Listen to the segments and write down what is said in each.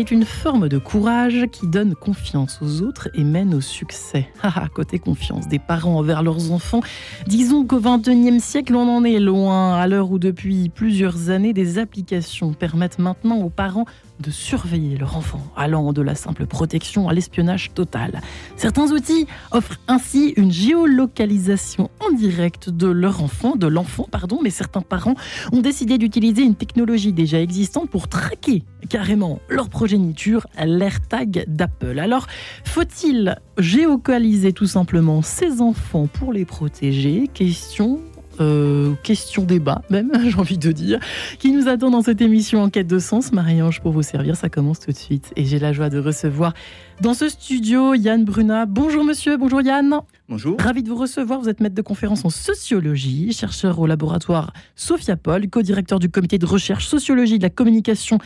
est une forme de courage qui donne confiance aux autres et mène au succès. Haha, côté confiance des parents envers leurs enfants, disons qu'au XXIe siècle, on en est loin, à l'heure où depuis plusieurs années, des applications permettent maintenant aux parents de surveiller leur enfant, allant de la simple protection à l'espionnage total. Certains outils offrent ainsi une géolocalisation en direct de leur enfant, de l'enfant, pardon, mais certains parents ont décidé d'utiliser une technologie déjà existante pour traquer carrément leur progéniture, l'AirTag d'Apple. Alors, faut-il géolocaliser tout simplement ces enfants pour les protéger? Question euh, question débat même, j'ai envie de dire, qui nous attend dans cette émission Enquête de sens. Marie-Ange, pour vous servir, ça commence tout de suite. Et j'ai la joie de recevoir dans ce studio Yann Bruna. Bonjour monsieur, bonjour Yann. Bonjour. Ravi de vous recevoir. Vous êtes maître de conférence en sociologie, chercheur au laboratoire Sophia Paul, co-directeur du comité de recherche sociologie de la communication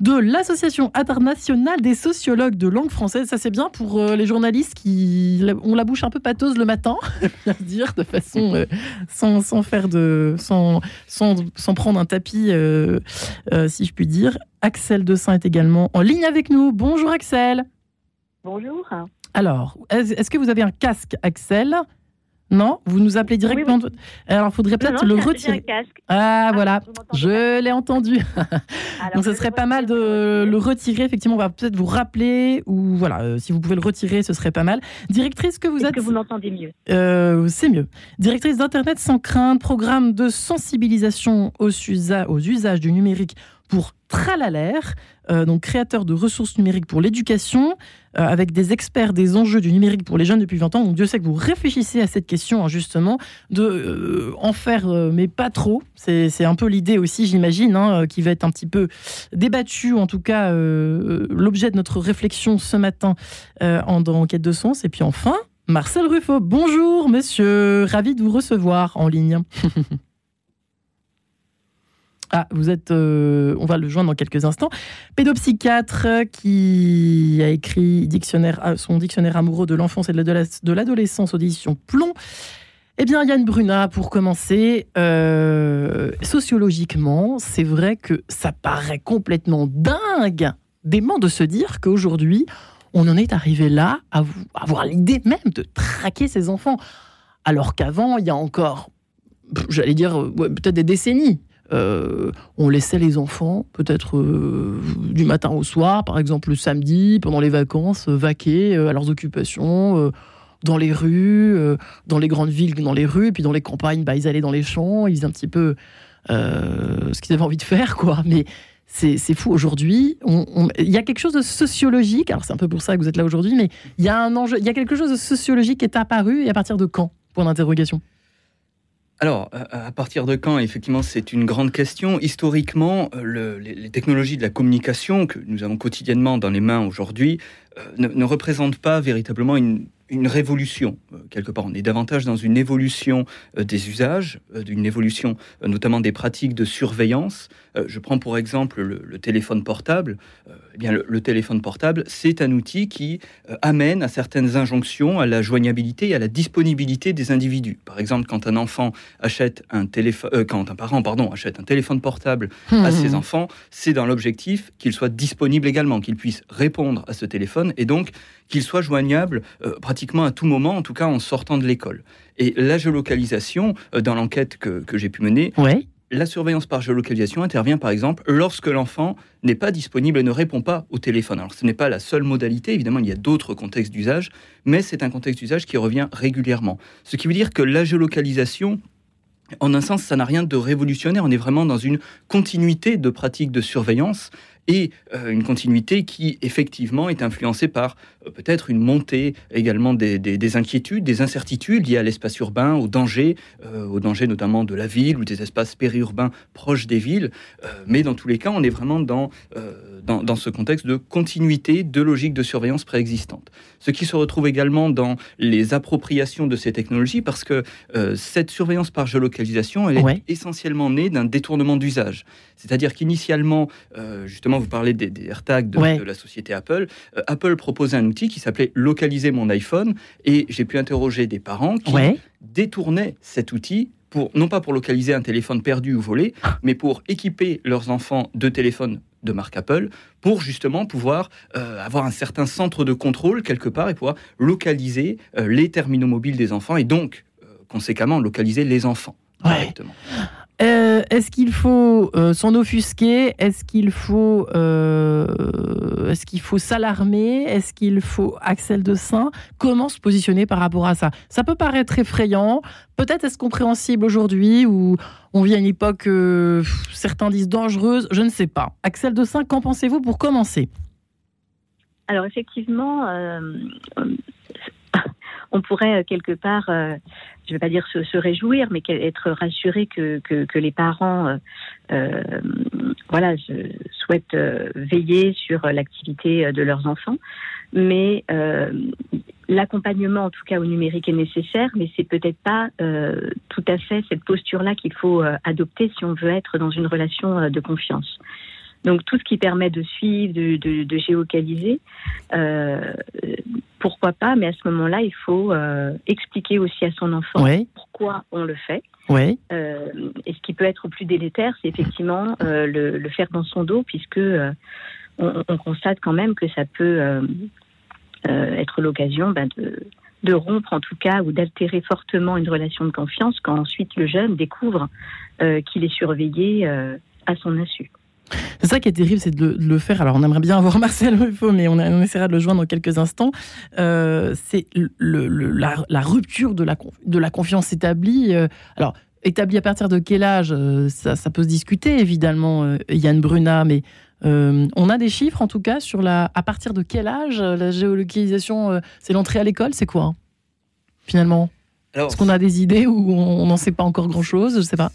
de l'Association internationale des sociologues de langue française. Ça, c'est bien pour euh, les journalistes qui ont la bouche un peu pâteuse le matin, bien dire, de façon euh, sans, sans, faire de. sans, sans, sans prendre un tapis, euh, si je puis dire. Axel Dessin est également en ligne avec nous. Bonjour Axel. Bonjour. Alors, est-ce que vous avez un casque, Axel? Non, vous nous appelez directement. Alors, il faudrait peut-être le retirer. Ah, ah, voilà, je l'ai entendu. Donc, ce serait pas mal de le retirer. Effectivement, on va peut-être vous rappeler, ou voilà, euh, si vous pouvez le retirer, ce serait pas mal. Directrice que vous êtes. que vous l'entendez mieux? Euh, C'est mieux. Directrice d'Internet sans crainte, programme de sensibilisation aux, aux usages du numérique pour Tralalaire, euh, donc créateur de ressources numériques pour l'éducation, euh, avec des experts des enjeux du numérique pour les jeunes depuis 20 ans. Donc Dieu sait que vous réfléchissez à cette question, hein, justement, de euh, en faire, mais pas trop. C'est un peu l'idée aussi, j'imagine, hein, qui va être un petit peu débattue, en tout cas, l'objet de notre réflexion ce matin en, dans Enquête de sens. Et puis enfin, Marcel Ruffo. Bonjour, monsieur. Ravi de vous recevoir en ligne. Ah, vous êtes, euh, on va le joindre dans quelques instants. Pédopsychiatre qui a écrit dictionnaire, euh, son dictionnaire amoureux de l'enfance et de l'adolescence aux éditions Plomb. Eh bien, Yann Bruna, pour commencer, euh, sociologiquement, c'est vrai que ça paraît complètement dingue, dément de se dire qu'aujourd'hui, on en est arrivé là à avoir l'idée même de traquer ses enfants. Alors qu'avant, il y a encore, j'allais dire, peut-être des décennies, euh, on laissait les enfants, peut-être euh, du matin au soir, par exemple le samedi, pendant les vacances, euh, vaquer à leurs occupations, dans les rues, dans les grandes villes, dans les rues, puis dans les campagnes, bah, ils allaient dans les champs, ils faisaient un petit peu ce qu'ils avaient envie de faire, quoi. Mais c'est fou aujourd'hui. Il y a quelque chose de sociologique, alors c'est un peu pour ça que vous êtes là aujourd'hui, mais il y a un enjeu, il y a quelque chose de sociologique qui est apparu, et à partir de quand? Point d'interrogation. Alors, à partir de quand Effectivement, c'est une grande question. Historiquement, euh, les, technologies de la communication que nous avons quotidiennement dans les mains aujourd'hui euh, ne, représentent pas véritablement une révolution, euh, quelque part. On est davantage dans une évolution des usages, d'une évolution notamment des pratiques de surveillance. Je prends pour exemple le, téléphone portable. Eh bien, le, téléphone portable, c'est un outil qui amène à certaines injonctions à la joignabilité et à la disponibilité des individus. Par exemple, quand un enfant achète un téléphone, quand un parent, pardon, achète un téléphone portable à ses enfants, c'est dans l'objectif qu'il soit disponible également, qu'il puisse répondre à ce téléphone et donc qu'il soit joignable pratiquement à tout moment, en tout cas en sortant de l'école. Et la géolocalisation, euh, dans l'enquête que, j'ai pu mener, la surveillance par géolocalisation intervient par exemple lorsque l'enfant n'est pas disponible et ne répond pas au téléphone. Alors ce n'est pas la seule modalité, évidemment il y a d'autres contextes d'usage, mais c'est un contexte d'usage qui revient régulièrement. Ce qui veut dire que la géolocalisation en un sens, ça n'a rien de révolutionnaire. On est vraiment dans une continuité de pratiques de surveillance et euh, une continuité qui effectivement est influencée par peut-être une montée également des, inquiétudes, des incertitudes liées à l'espace urbain, aux dangers, euh, aux dangers notamment de la ville ou des espaces périurbains proches des villes. mais dans tous les cas, on est vraiment dans, dans, dans, ce contexte de continuité de logique de surveillance préexistante. Ce qui se retrouve également dans les appropriations de ces technologies parce que cette surveillance par géolocalisation, elle est essentiellement née d'un détournement d'usage. C'est-à-dire qu'initialement, justement, vous parlez des, AirTags de, la société Apple. Euh, Apple proposait un outil qui s'appelait Localiser mon iPhone et j'ai pu interroger des parents qui détournaient cet outil pour, non pas pour localiser un téléphone perdu ou volé, mais pour équiper leurs enfants de téléphones de marque Apple pour justement pouvoir avoir un certain centre de contrôle quelque part et pouvoir localiser les terminaux mobiles des enfants et donc conséquemment localiser les enfants directement. Euh, est-ce qu'il faut euh, s'en offusquer? Est-ce qu'il faut, euh, est-ce qu'il faut s'alarmer? Est-ce qu'il faut Axel de Saint? Comment se positionner par rapport à ça? Ça peut paraître effrayant. Peut-être est-ce compréhensible aujourd'hui ou on vit à une époque certains disent dangereuse. Je ne sais pas. Axel de Saint, qu'en pensez-vous pour commencer? Alors effectivement, on pourrait quelque part je ne vais pas dire se, réjouir, mais être rassuré que, les parents euh, euh voilà, souhaitent euh, veiller sur l'activité de leurs enfants. Mais euh, l'accompagnement, en tout cas au numérique, est nécessaire, mais c'est peut-être pas tout à fait cette posture-là qu'il faut adopter si on veut être dans une relation de confiance. Donc tout ce qui permet de suivre, de, de, géocaliser, euh, pourquoi pas, mais à ce moment-là, il faut euh, expliquer aussi à son enfant pourquoi on le fait. Oui. Euh, et ce qui peut être plus délétère, c'est effectivement le, faire dans son dos, puisque on, constate quand même que ça peut être l'occasion ben, de, de rompre en tout cas ou d'altérer fortement une relation de confiance quand ensuite le jeune découvre qu'il est surveillé à son insu. C'est ça qui est terrible, c'est de, le faire. Alors, on aimerait bien avoir Marcel Ruffo, mais on, essaiera de le joindre dans quelques instants. Euh, c'est la, rupture de la, de la confiance établie. Euh, alors, établie à partir de quel âge euh, ça, peut se discuter, évidemment, Yann Bruna, mais on a des chiffres, en tout cas, sur la, à partir de quel âge la géolocalisation, c'est l'entrée à l'école, c'est quoi, finalement? Est-ce qu'on a des idées ou on n'en sait pas encore grand-chose? Je ne sais pas.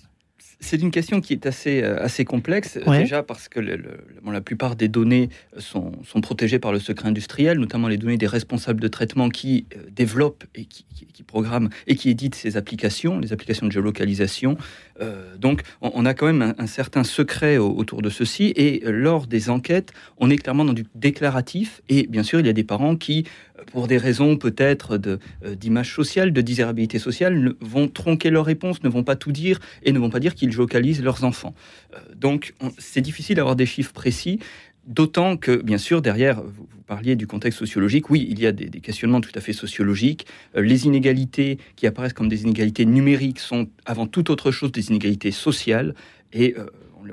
C'est une question qui est assez, euh, assez complexe, déjà parce que la plupart des données sont, sont, protégées par le secret industriel, notamment les données des responsables de traitement qui euh, développent et qui, qui, programment et qui éditent ces applications, les applications de géolocalisation. Euh, donc on, a quand même un, certain secret autour de ceci et lors des enquêtes, on est clairement dans du déclaratif et bien sûr il y a des parents qui pour des raisons peut-être euh, d'image sociale, de désirabilité sociale, vont tronquer leurs réponses, ne vont pas tout dire et ne vont pas dire qu'ils localisent leurs enfants. Euh, donc c'est difficile d'avoir des chiffres précis. D'autant que, bien sûr, derrière, vous, parliez du contexte sociologique, oui, il y a des, questionnements tout à fait sociologiques. Euh, les inégalités qui apparaissent comme des inégalités numériques sont avant toute autre chose des inégalités sociales. Et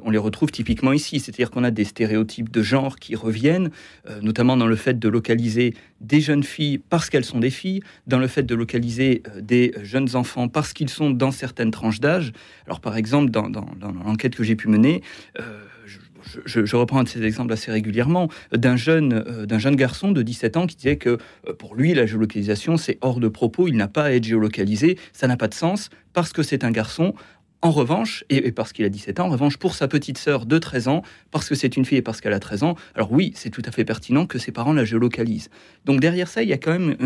on les retrouve typiquement ici, c'est-à-dire qu'on a des stéréotypes de genre qui reviennent, euh, notamment dans le fait de localiser des jeunes filles parce qu'elles sont des filles, dans le fait de localiser euh, des jeunes enfants parce qu'ils sont dans certaines tranches d'âge. Alors par exemple, dans, l'enquête que j'ai pu mener, euh, je, reprends un de ces exemples assez régulièrement, d'un jeune, d'un jeune garçon de 17 ans qui disait que pour lui, la géolocalisation, c'est hors de propos, il n'a pas à être géolocalisé, ça n'a pas de sens, parce que c'est un garçon, en revanche, et, parce qu'il a 17 ans, en revanche, pour sa petite sœur de 13 ans, parce que c'est une fille et parce qu'elle a 13 ans, alors oui, c'est tout à fait pertinent que ses parents la géolocalisent. Donc derrière ça, il y a quand même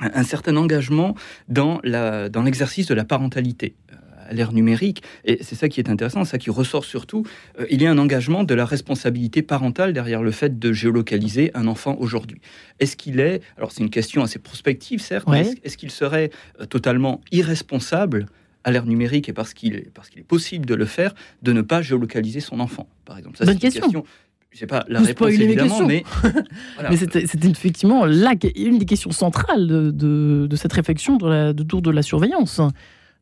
un, certain engagement dans l'exercice dans de la parentalité euh, à l'ère numérique. Et c'est ça qui est intéressant, ça qui ressort surtout. Euh, il y a un engagement de la responsabilité parentale derrière le fait de géolocaliser un enfant aujourd'hui. Est-ce qu'il est, alors c'est une question assez prospective certes, est-ce qu'il serait euh, totalement irresponsable à l'ère numérique et parce qu'il est, parce qu'il est possible de le faire, de ne pas géolocaliser son enfant, par exemple. Ça, Bonne question. question je sais pas la réponse évidemment, mais, mais c'était effectivement là une des questions centrales de, de, cette réflexion de, de, de la surveillance,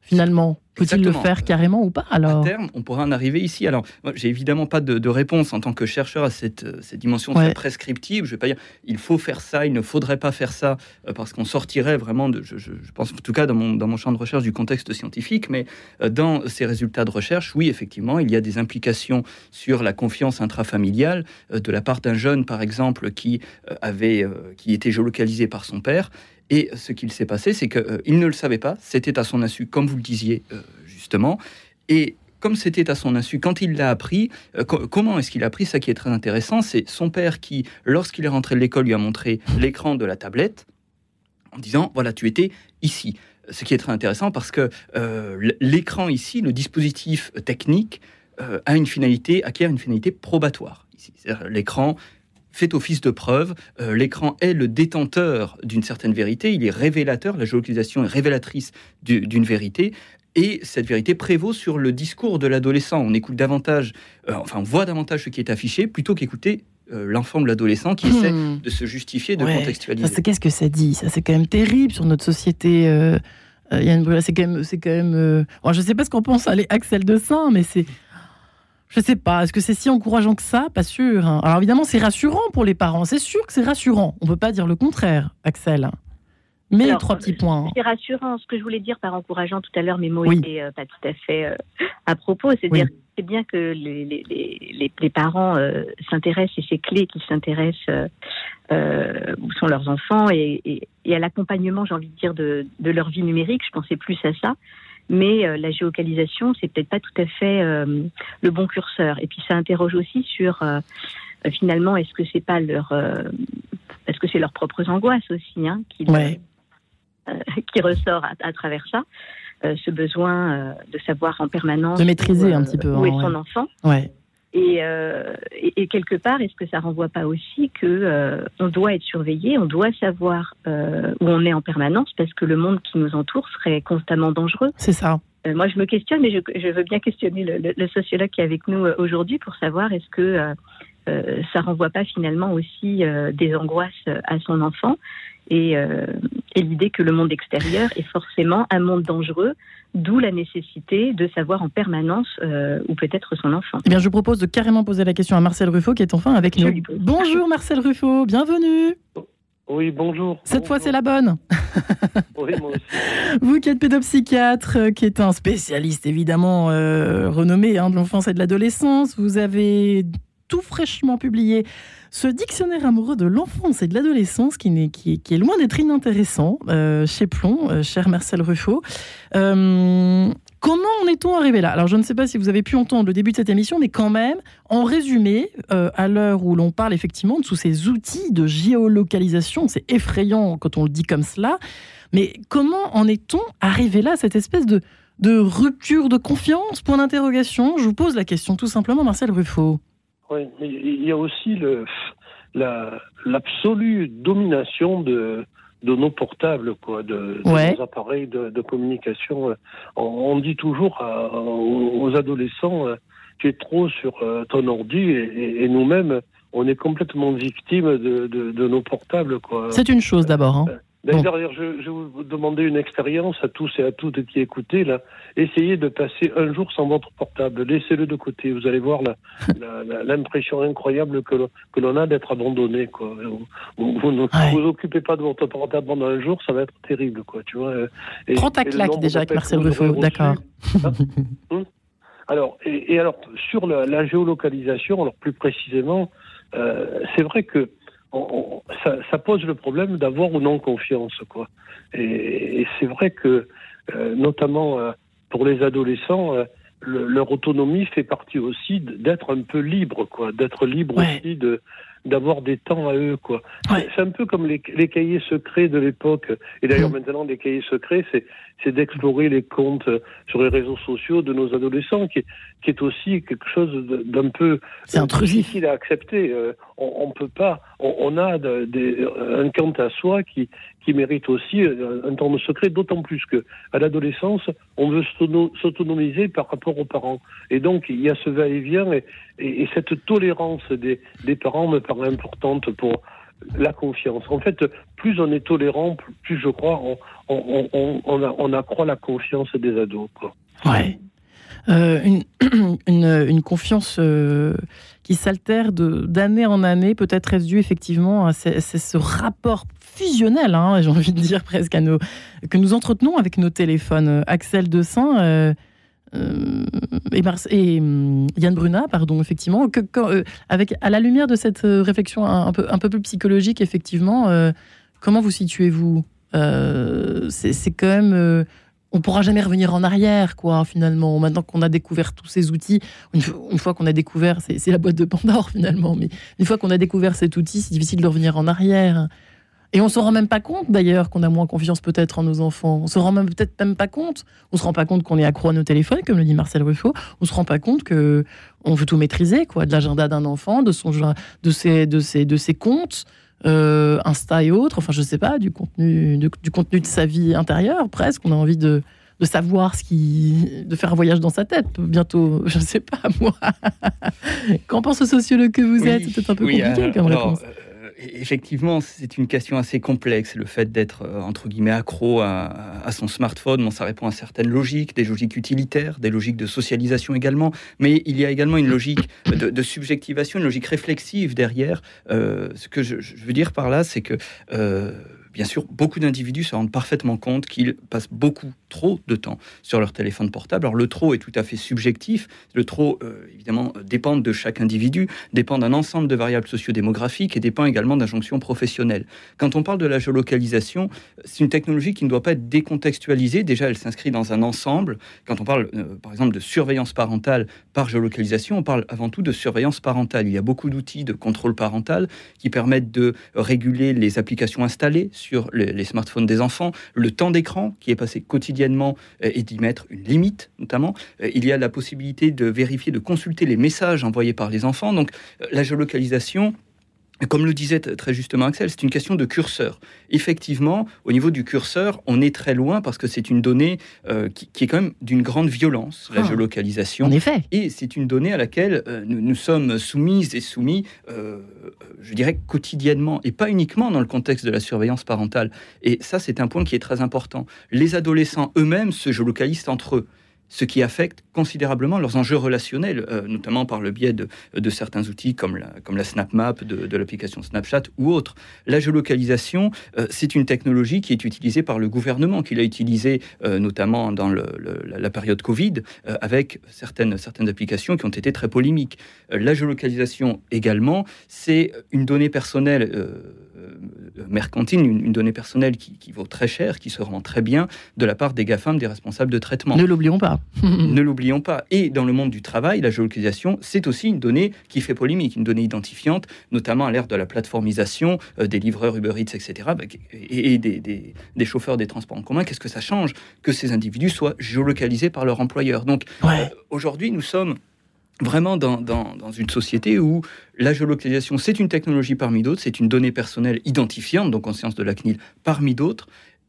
finalement. Faut-il le faire carrément ou pas alors À terme, on pourra en arriver ici. Alors, j'ai évidemment pas de, réponse en tant que chercheur à cette, euh, cette dimension très prescriptive. Je vais pas dire il faut faire ça, il ne faudrait pas faire ça, euh, parce qu'on sortirait vraiment de, je, je, pense en tout cas dans mon, dans mon champ de recherche du contexte scientifique, mais euh, dans ces résultats de recherche, oui, effectivement, il y a des implications sur la confiance intrafamiliale de la part d'un jeune, par exemple, qui avait, qui était géolocalisé par son père et ce qu'il s'est passé, c'est qu'il euh, ne le savait pas, c'était à son insu, comme vous le disiez euh, justement. Et comme c'était à son insu, quand il l'a appris, euh, comment est-ce qu'il a appris? Ça qui est très intéressant, c'est son père qui, lorsqu'il est rentré de l'école, lui a montré l'écran de la tablette en disant, voilà, tu étais ici. Ce qui est très intéressant parce que l'écran ici, le dispositif technique, a une finalité, acquiert une finalité probatoire. L'écran fait office de preuve. Euh, l'écran est le détenteur d'une certaine vérité, il est révélateur, la géolocalisation est révélatrice d'une vérité. et cette vérité prévaut sur le discours de l'adolescent. On écoute davantage, euh, enfin on voit davantage ce qui est affiché plutôt qu'écouter euh, l'enfant ou l'adolescent qui essaie hmm. de se justifier, de contextualiser. Qu'est-ce que ça dit? Ça, c'est quand même terrible sur notre société. Euh c'est quand même, quand même. je sais pas ce qu'on pense à Axel de Saint, mais c'est. Je sais pas. Est-ce que c'est si encourageant que ça? Pas sûr. Hein. Alors évidemment, c'est rassurant pour les parents. C'est sûr que c'est rassurant. On peut pas dire le contraire, Axel. Mais trois petits points. C'est rassurant. Ce que je voulais dire par encourageant tout à l'heure, mes mots n'étaient euh, pas tout à fait euh, à propos. C'est-à-dire c'est bien que les, les, les, les parents euh, s'intéressent et c'est clé qu'ils s'intéressent où sont leurs enfants et, et, et à l'accompagnement, j'ai envie de dire, de, de, leur vie numérique. Je pensais plus à ça. Mais la géolocalisation, c'est peut-être pas tout à fait le bon curseur. Et puis ça interroge aussi sur finalement, est-ce que c'est pas leur, est-ce que c'est leurs propres angoisses aussi, hein, qui, euh, qui ressort à, travers ça. Euh, ce besoin euh, de savoir en permanence de maîtriser un petit peu où est son enfant. Ouais. Et, et, quelque part, est-ce que ça renvoie pas aussi que on doit être surveillé, on doit savoir où on est en permanence parce que le monde qui nous entoure serait constamment dangereux. C'est ça. moi, je me questionne, mais je, je veux bien questionner le, le, sociologue qui est avec nous aujourd'hui pour savoir est-ce que ça renvoie pas finalement aussi des angoisses à son enfant et, euh, et l'idée que le monde extérieur est forcément un monde dangereux, d'où la nécessité de savoir en permanence euh, où peut être son enfant. Eh bien, je propose de carrément poser la question à Marcel Ruffo qui est enfin avec nous. Bonjour Marcel Ruffo, bienvenue. Oui, bonjour. Cette fois, c'est la bonne. oui, moi aussi. Vous qui êtes pédopsychiatre, euh, qui est un spécialiste évidemment euh, renommé hein, de l'enfance et de l'adolescence, vous avez tout fraîchement publié ce dictionnaire amoureux de l'enfance et de l'adolescence qui, est, loin d'être inintéressant euh, chez Plomb, euh, cher Marcel Ruffo. Euh, comment en est-on arrivé là? Alors, je ne sais pas si vous avez pu entendre le début de cette émission, mais quand même, en résumé, à l'heure où l'on parle effectivement de tous ces outils de géolocalisation, c'est effrayant quand on le dit comme cela, mais comment en est-on arrivé là, cette espèce de, de rupture de confiance? Point d'interrogation. Je vous pose la question tout simplement, Marcel Ruffo. Oui, mais il y a aussi le, l'absolue domination de, de nos portables, quoi, de, nos appareils de, communication. On, dit toujours aux adolescents, euh, tu es trop sur euh, ton ordi et, nous-mêmes, on est complètement victimes de, de, nos portables. Quoi. C'est une chose d'abord. Hein. D'ailleurs, je, je, vais vous demander une expérience à tous et à toutes qui écoutez. Là. Essayez de passer un jour sans votre portable. Laissez-le de côté. Vous allez voir l'impression incroyable que l'on a d'être abandonné. Quoi. Vous, ne vous, occupez pas de votre portable pendant un jour, ça va être terrible. Quoi, tu vois. Et, Prends ta claque déjà avec Marcel Ruffo, d'accord. Hein hum alors, et, alors, sur la, géolocalisation, alors plus précisément, euh, c'est vrai que ça, pose le problème d'avoir ou non confiance, quoi. Et, c'est vrai que, euh, notamment euh, pour les adolescents, euh, leur autonomie fait partie aussi d'être un peu libre, quoi, d'être libre aussi de d'avoir des temps à eux, quoi. C'est un peu comme les, les, cahiers secrets de l'époque. Et d'ailleurs, mmh. maintenant, les cahiers secrets, c'est c'est d'explorer les comptes sur les réseaux sociaux de nos adolescents, qui, qui est aussi quelque chose d'un peu difficile à accepter. Euh, on, on peut pas, on, a des, un compte à soi qui, qui mérite aussi un temps de secret, d'autant plus que à l'adolescence, on veut s'autonomiser par rapport aux parents. Et donc, il y a ce va-et-vient et, et, cette tolérance des, des parents me paraît importante pour la confiance. En fait, plus on est tolérant, plus je crois, on, accroît la confiance des ados. Quoi. Ouais. Euh, une, une, confiance euh, qui s'altère d'année en année, peut-être est-ce dû effectivement à ce, rapport fusionnel, hein, j'ai envie de dire presque, à nos, que nous entretenons avec nos téléphones. Axel de euh, euh, et, hum, Yann Bruna, pardon, effectivement, que, euh, avec, à la lumière de cette euh, réflexion un, peu, un peu plus psychologique, effectivement, comment vous situez-vous C'est quand même on pourra jamais revenir en arrière, quoi, finalement. Maintenant qu'on a découvert tous ces outils, une, fois qu'on a découvert, c'est la boîte de Pandore, finalement, mais une fois qu'on a découvert cet outil, c'est difficile de revenir en arrière. Et on se rend même pas compte d'ailleurs qu'on a moins confiance peut-être en nos enfants. On se rend même peut-être même pas compte. On se rend pas compte qu'on est accro à nos téléphones, comme le dit Marcel Ruffo. On se rend pas compte que on veut tout maîtriser, quoi, de l'agenda d'un enfant, de son de ses de ses de ses comptes. Euh, Insta et autres, enfin je sais pas, du contenu, du contenu de sa vie intérieure presque. On a envie de, de savoir ce qui, de faire un voyage dans sa tête bientôt. Je ne sais pas moi. Qu'en pense le sociologue que vous êtes? C'est un peu compliqué comme réponse. Euh, effectivement, c'est une question assez complexe, le fait d'être, euh, entre guillemets, accro à, son smartphone. Ça répond à certaines logiques, des logiques utilitaires, des logiques de socialisation également, mais il y a également une logique de, subjectivation, une logique réflexive derrière. Euh, ce que je, veux dire par là, c'est que... Euh, bien sûr, beaucoup d'individus se rendent parfaitement compte qu'ils passent beaucoup trop de temps sur leur téléphone portable. Alors le trop est tout à fait subjectif. Le trop, euh, évidemment, dépend de chaque individu, dépend d'un ensemble de variables sociodémographiques et dépend également d'injonctions professionnelles. Quand on parle de la géolocalisation, c'est une technologie qui ne doit pas être décontextualisée. Déjà, elle s'inscrit dans un ensemble. Quand on parle, euh, par exemple, de surveillance parentale par géolocalisation, on parle avant tout de surveillance parentale. Il y a beaucoup d'outils de contrôle parental qui permettent de réguler les applications installées sur les, smartphones des enfants, le temps d'écran qui est passé quotidiennement euh, et d'y mettre une limite notamment. Euh, il y a la possibilité de vérifier, de consulter les messages envoyés par les enfants. Donc euh, la géolocalisation, comme le disait très justement Axel, c'est une question de curseur. Effectivement, au niveau du curseur, on est très loin parce que c'est une donnée euh, qui, est quand même d'une grande violence, la ah. géolocalisation. En effet. Et c'est une donnée à laquelle euh, nous, sommes soumises et soumis, euh, je dirais, quotidiennement, et pas uniquement dans le contexte de la surveillance parentale. Et ça, c'est un point qui est très important. Les adolescents eux-mêmes se géolocalisent entre eux ce qui affecte considérablement leurs enjeux relationnels, euh, notamment par le biais de, certains outils comme la, comme la SnapMap de, l'application Snapchat ou autre. La géolocalisation, euh, c'est une technologie qui est utilisée par le gouvernement, qui l'a utilisée euh, notamment dans la période Covid, avec certaines applications qui ont été très polémiques. la géolocalisation également, c'est une donnée personnelle mercantile, une, donnée personnelle qui, qui, vaut très cher, qui se rend très bien de la part des GAFAM, des responsables de traitement. Ne l'oublions pas. ne l'oublions pas. Et dans le monde du travail, la géolocalisation, c'est aussi une donnée qui fait polémique, une donnée identifiante, notamment à l'ère de la plateformisation euh, des livreurs Uber Eats, etc., et, des, chauffeurs des transports en commun. Qu'est-ce que ça change? Que ces individus soient géolocalisés par leur employeur Donc euh, aujourd'hui, nous sommes vraiment dans, dans, une société où la géolocalisation, c'est une technologie parmi d'autres, c'est une donnée personnelle identifiante, donc en sciences de la CNIL, parmi d'autres,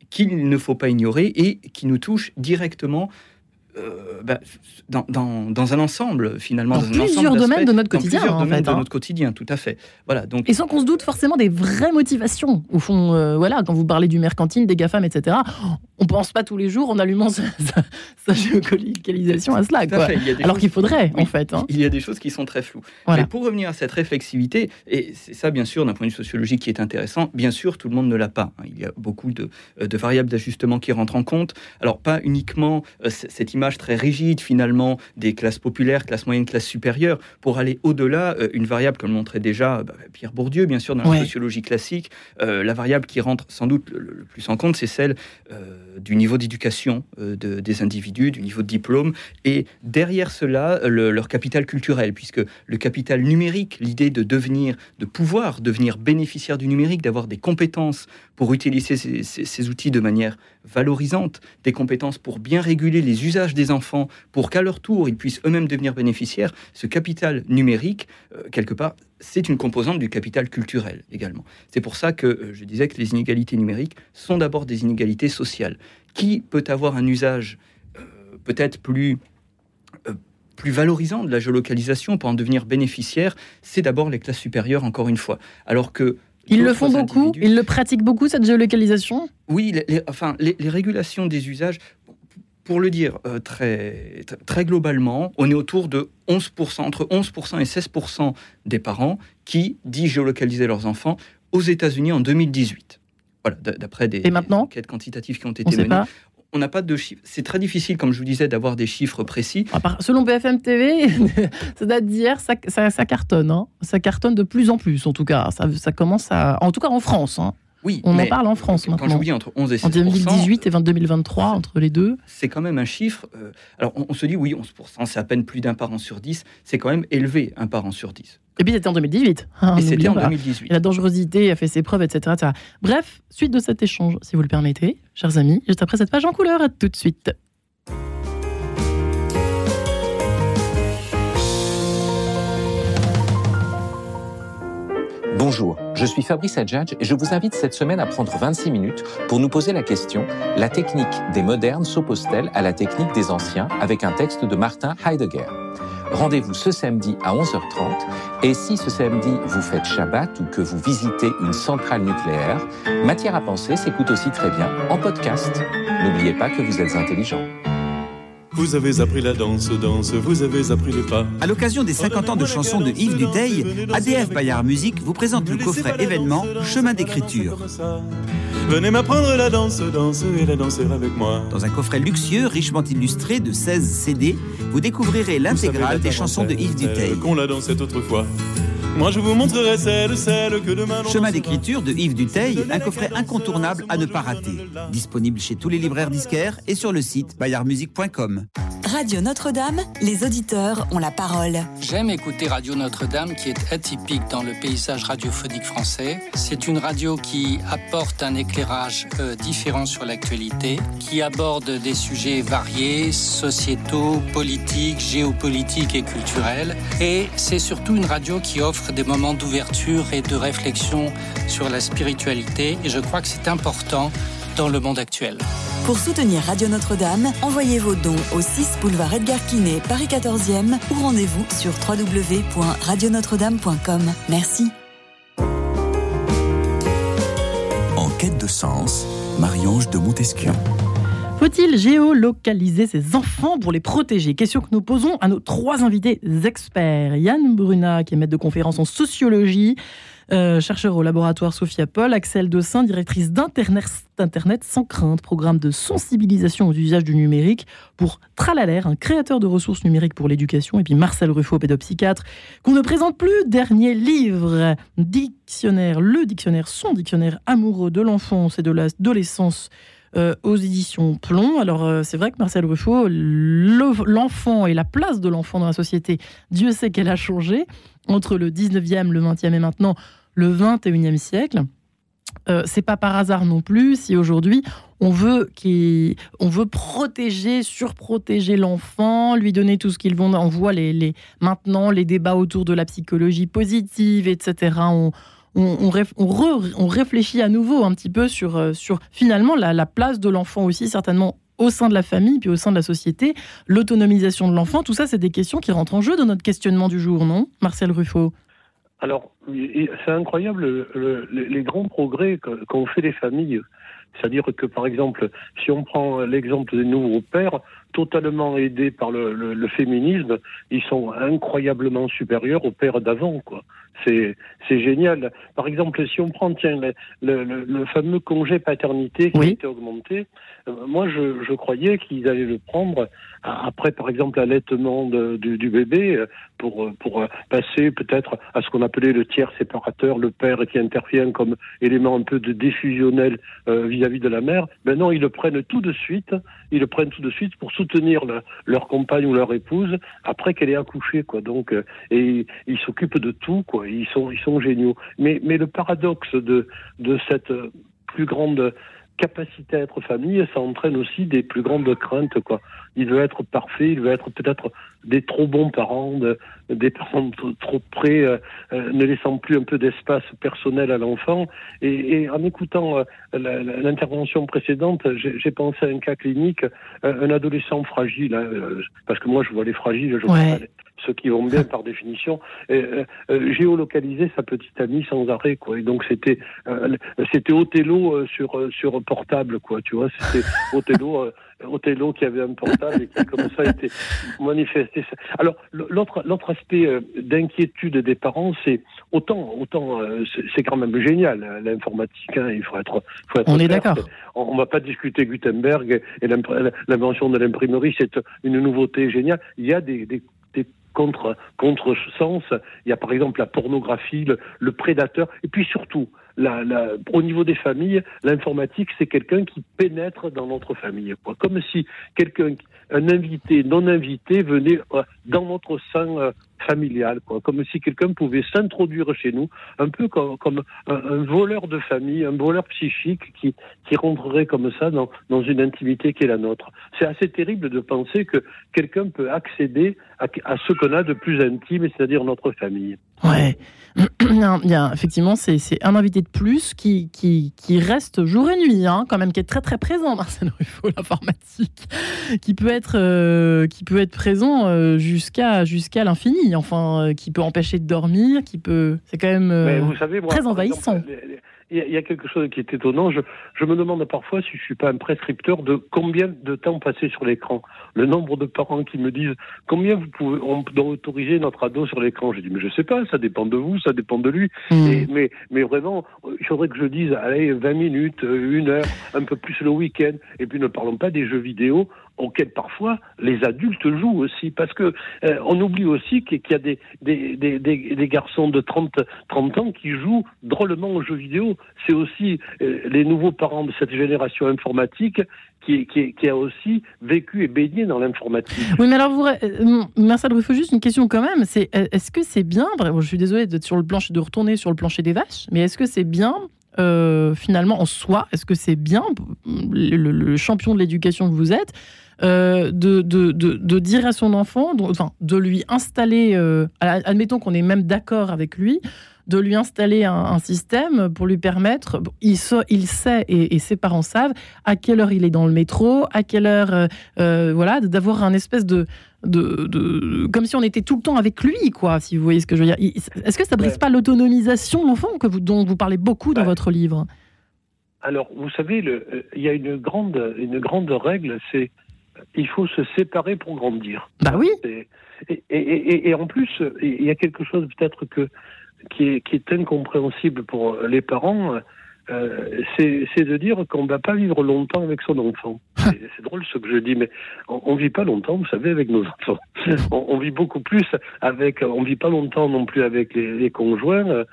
qu'il ne faut pas ignorer et qui nous touche directement euh, bah, dans, dans, un ensemble finalement dans, plusieurs domaines de notre quotidien dans plusieurs domaines de hein. notre quotidien tout à fait voilà donc et sans qu'on se doute forcément des vraies motivations au fond euh, voilà quand vous parlez du mercantile des gafam etc on pense pas tous les jours en allumant sa, sa, géolocalisation à cela quoi. alors qu'il faudrait en fait hein. il y a des choses qui sont très floues mais pour revenir à cette réflexivité et c'est ça bien sûr d'un point de vue sociologique qui est intéressant bien sûr tout le monde ne l'a pas hein. il y a beaucoup de, de variables d'ajustement qui rentrent en compte alors pas uniquement euh, cette image très rigide finalement des classes populaires, classes moyennes, classes supérieures, pour aller au-delà, euh, une variable comme le montrait déjà bah, Pierre Bourdieu, bien sûr, dans la sociologie classique, euh, la variable qui rentre sans doute le, plus en compte, c'est celle euh, du niveau d'éducation de, des individus, du niveau de diplôme, et derrière cela, leur capital culturel, puisque le capital numérique, l'idée de devenir, de pouvoir devenir bénéficiaire du numérique, d'avoir des compétences pour utiliser ces, ces outils de manière valorisante, des compétences pour bien réguler les usages des enfants pour qu'à leur tour, ils puissent eux-mêmes devenir bénéficiaires, ce capital numérique, euh, quelque part, c'est une composante du capital culturel également. C'est pour ça que euh, je disais que les inégalités numériques sont d'abord des inégalités sociales. Qui peut avoir un usage euh, peut-être plus plus valorisant de la géolocalisation pour en devenir bénéficiaire, c'est d'abord les classes supérieures, encore une fois. Alors que ils le font beaucoup, ils le pratiquent beaucoup, cette géolocalisation? Oui, enfin, les, régulations des usages, pour le dire euh, très, très globalement, on est autour de 11%, entre 11% et 16% des parents qui disent géolocaliser leurs enfants aux États-Unis en 2018. Voilà, d'après des, enquêtes quantitatives qui ont été menées. On n'a pas de chiffres. C'est très difficile, comme je vous disais, d'avoir des chiffres précis. Selon BFM TV, ça date d'hier, ça, ça, cartonne. Hein. Ça cartonne de plus en plus, en tout cas. Ça, ça commence à. En tout cas en France. Hein. Oui, on en parle en France quand maintenant. je dis entre 11 et 16 En 2018 et 2023, entre les deux. C'est quand même un chiffre. Euh, alors on, se dit, oui, 11%, c'est à peine plus d'un parent sur 10. C'est quand même élevé, un parent sur 10. Et puis c'était en 2018. Hein, et c'était en 2018. Et la dangerosité a fait ses preuves, etc., etc. Bref, suite de cet échange, si vous le permettez, chers amis, juste après cette page en couleur, à tout de suite. Bonjour, je suis Fabrice Adjadj et je vous invite cette semaine à prendre 26 minutes pour nous poser la question La technique des modernes s'oppose-t-elle à la technique des anciens? avec un texte de Martin Heidegger Rendez-vous ce samedi à 11h30 et si ce samedi vous faites Shabbat ou que vous visitez une centrale nucléaire, Matière à penser s'écoute aussi très bien en podcast. N'oubliez pas que vous êtes intelligent. Vous avez appris la danse, danse, vous avez appris le pas. À l'occasion des 50 ans de chansons de Yves Duteil, ADF Bayard Musique vous présente le coffret événement Chemin d'écriture. Venez m'apprendre la danse, danse et la danser avec moi. Dans un coffret luxueux, richement illustré de 16 CD, vous découvrirez l'intégrale des chansons de Yves Duteil. Qu'on la dansait autrefois. Moi je vous montrerai celle, celle que demain Chemin d'écriture de Yves Duteil, un coffret incontournable à ne pas rater. Disponible chez tous les libraires disquaires et sur le site bayardmusique.com. Radio Notre-Dame, les auditeurs ont la parole. J'aime écouter Radio Notre-Dame qui est atypique dans le paysage radiophonique français. C'est une radio qui apporte un éclairage euh, différent sur l'actualité, qui aborde des sujets variés, sociétaux, politiques, géopolitiques et culturels. Et c'est surtout une radio qui offre des moments d'ouverture et de réflexion sur la spiritualité. Et je crois que c'est important dans le monde actuel. Pour soutenir Radio Notre-Dame, envoyez vos dons au 6 boulevard Edgar Quinet, Paris 14e ou rendez-vous sur www.radionotre-dame.com. Merci. En quête de sens, Marie-Ange de Montesquieu. Faut-il géolocaliser ses enfants pour les protéger? Question que nous posons à nos trois invités experts. Yann Bruna, qui est maître de conférence en sociologie, euh, chercheur au laboratoire Sophia Paul, Axel Dossin, directrice d'Internet sans crainte, programme de sensibilisation aux usages du numérique pour Tralaler, un créateur de ressources numériques pour l'éducation, et puis Marcel Ruffo, pédopsychiatre, qu'on ne présente plus, dernier livre, dictionnaire, le dictionnaire, son dictionnaire amoureux de l'enfance et de l'adolescence. Euh, aux éditions Plomb. Alors euh, c'est vrai que Marcel Ruffo, l'enfant et la place de l'enfant dans la société, Dieu sait qu'elle a changé entre le 19e, le 20e et maintenant le 21e siècle. Euh, c'est pas par hasard non plus si aujourd'hui on veut on veut protéger, surprotéger l'enfant, lui donner tout ce qu'il veut. On voit les, les, maintenant les débats autour de la psychologie positive, etc. On, on, réfléchit à nouveau un petit peu sur, euh, finalement la, la place de l'enfant aussi, certainement au sein de la famille, puis au sein de la société, l'autonomisation de l'enfant, tout ça, c'est des questions qui rentrent en jeu dans notre questionnement du jour, non Marcel Ruffo? Alors, c'est incroyable les grands progrès qu'ont fait les familles. C'est-à-dire que, par exemple, si on prend l'exemple des nouveaux pères, totalement aidés par le, féminisme, ils sont incroyablement supérieurs aux pères d'avant, quoi. C'est, génial. Par exemple, si on prend, tiens, le, fameux congé paternité qui a été augmenté, euh, moi, je, je croyais qu'ils allaient le prendre après, par exemple, l'allaitement du, du, bébé euh, pour, euh, pour passer peut-être à ce qu'on appelait le tiers séparateur, le père qui intervient comme élément un peu de diffusionnel vis-à-vis de la mère. Maintenant, ils le prennent tout de suite. Ils le prennent tout de suite pour soutenir leur compagne ou leur épouse après qu'elle ait accouché, quoi. Donc, et ils s'occupent de tout, quoi. Ils sont, géniaux. Mais, le paradoxe de, de cette plus grande capacité à être famille, ça entraîne aussi des plus grandes craintes. Quoi. Il veut être parfait, il veut être peut-être des trop bons parents, des parents trop près, euh, euh, ne laissant plus un peu d'espace personnel à l'enfant. Et, en écoutant euh, l'intervention précédente, j'ai pensé à un cas clinique, un adolescent fragile, hein, parce que moi je vois les fragiles, je vois ceux qui vont bien par définition, euh, euh, géolocaliser sa petite amie sans arrêt, quoi. Et donc c'était euh, c'était Othello sur sur portable, quoi. Tu vois, c'était Othello. Othello qui avait un portable et qui comme ça était manifesté. Alors l'autre l'autre aspect d'inquiétude des parents, c'est autant autant c'est quand même génial hein, l'informatique. Hein, il faut être, faut être on est d'accord. On, ne va pas discuter Gutenberg et l'invention de l'imprimerie, c'est une nouveauté géniale. Il y a des, des contre, contre sens. Il y a par exemple la pornographie, le, prédateur, et puis surtout, au niveau des familles, l'informatique, c'est quelqu'un qui pénètre dans notre famille. Quoi. Comme si quelqu'un, un invité, non invité, venait euh, dans notre sein euh, familial, quoi. Comme si quelqu'un pouvait s'introduire chez nous, un peu comme, comme un, voleur de famille, un voleur psychique qui, qui rentrerait comme ça dans, dans une intimité qui est la nôtre. C'est assez terrible de penser que quelqu'un peut accéder à, à ce qu'on a de plus intime, c'est-à-dire notre famille. Ouais. Y a, effectivement, c'est un invité de plus qui, qui, qui, reste jour et nuit, hein, quand même, qui est très très présent, Marcel Ruffo, l'informatique, qui peut être euh, qui peut être présent euh, jusqu'à jusqu'à l'infini, enfin, euh, qui peut empêcher de dormir, qui peut, c'est quand même vous savez, très envahissant il y, a quelque chose qui est étonnant. Je, je, me demande parfois si je suis pas un prescripteur de combien de temps passer sur l'écran. Le nombre de parents qui me disent combien vous pouvez, on doit autoriser notre ado sur l'écran? Je dis mais je sais pas, ça dépend de vous, ça dépend de lui. Mmh. mais, mais vraiment, il faudrait que je dise allez 20 minutes, une heure, un peu plus le week-end. Et puis ne parlons pas des jeux vidéo auxquels parfois les adultes jouent aussi. Parce que euh, on oublie aussi qu'il y a des, garçons de 30, 30 ans qui jouent drôlement aux jeux vidéo. C'est aussi euh, les nouveaux parents de cette génération informatique qui, a aussi vécu et baigné dans l'informatique. Oui, mais alors, vous, euh, Marcel Ruffo, juste une question quand même. Est-ce que c'est bien, je suis désolé de retourner sur le plancher des vaches, mais est-ce que c'est bien finalement en soi Est-ce que c'est bien, le champion de l'éducation que vous êtes, euh, de, de, dire à son enfant, enfin, de lui installer, euh, admettons qu'on est même d'accord avec lui, de lui installer un, système pour lui permettre, il, il sait et, ses parents savent à quelle heure il est dans le métro, à quelle heure, euh, voilà, d'avoir un espèce de, de, comme si on était tout le temps avec lui, quoi, si vous voyez ce que je veux dire. Est-ce que ça ne brise pas l'autonomisation de l'enfant dont vous parlez beaucoup dans votre livre? Alors, vous savez, il y a une grande, une grande règle, c'est il faut se séparer pour grandir. Bah oui. Et, et, et, en plus, il y a quelque chose peut-être que qui est, qui est incompréhensible pour les parents. Euh, c'est de dire qu'on ne va pas vivre longtemps avec son enfant. C'est drôle ce que je dis, mais on ne vit pas longtemps, vous savez, avec nos enfants. On, vit beaucoup plus avec, on vit pas longtemps non plus avec les, conjoints. Euh,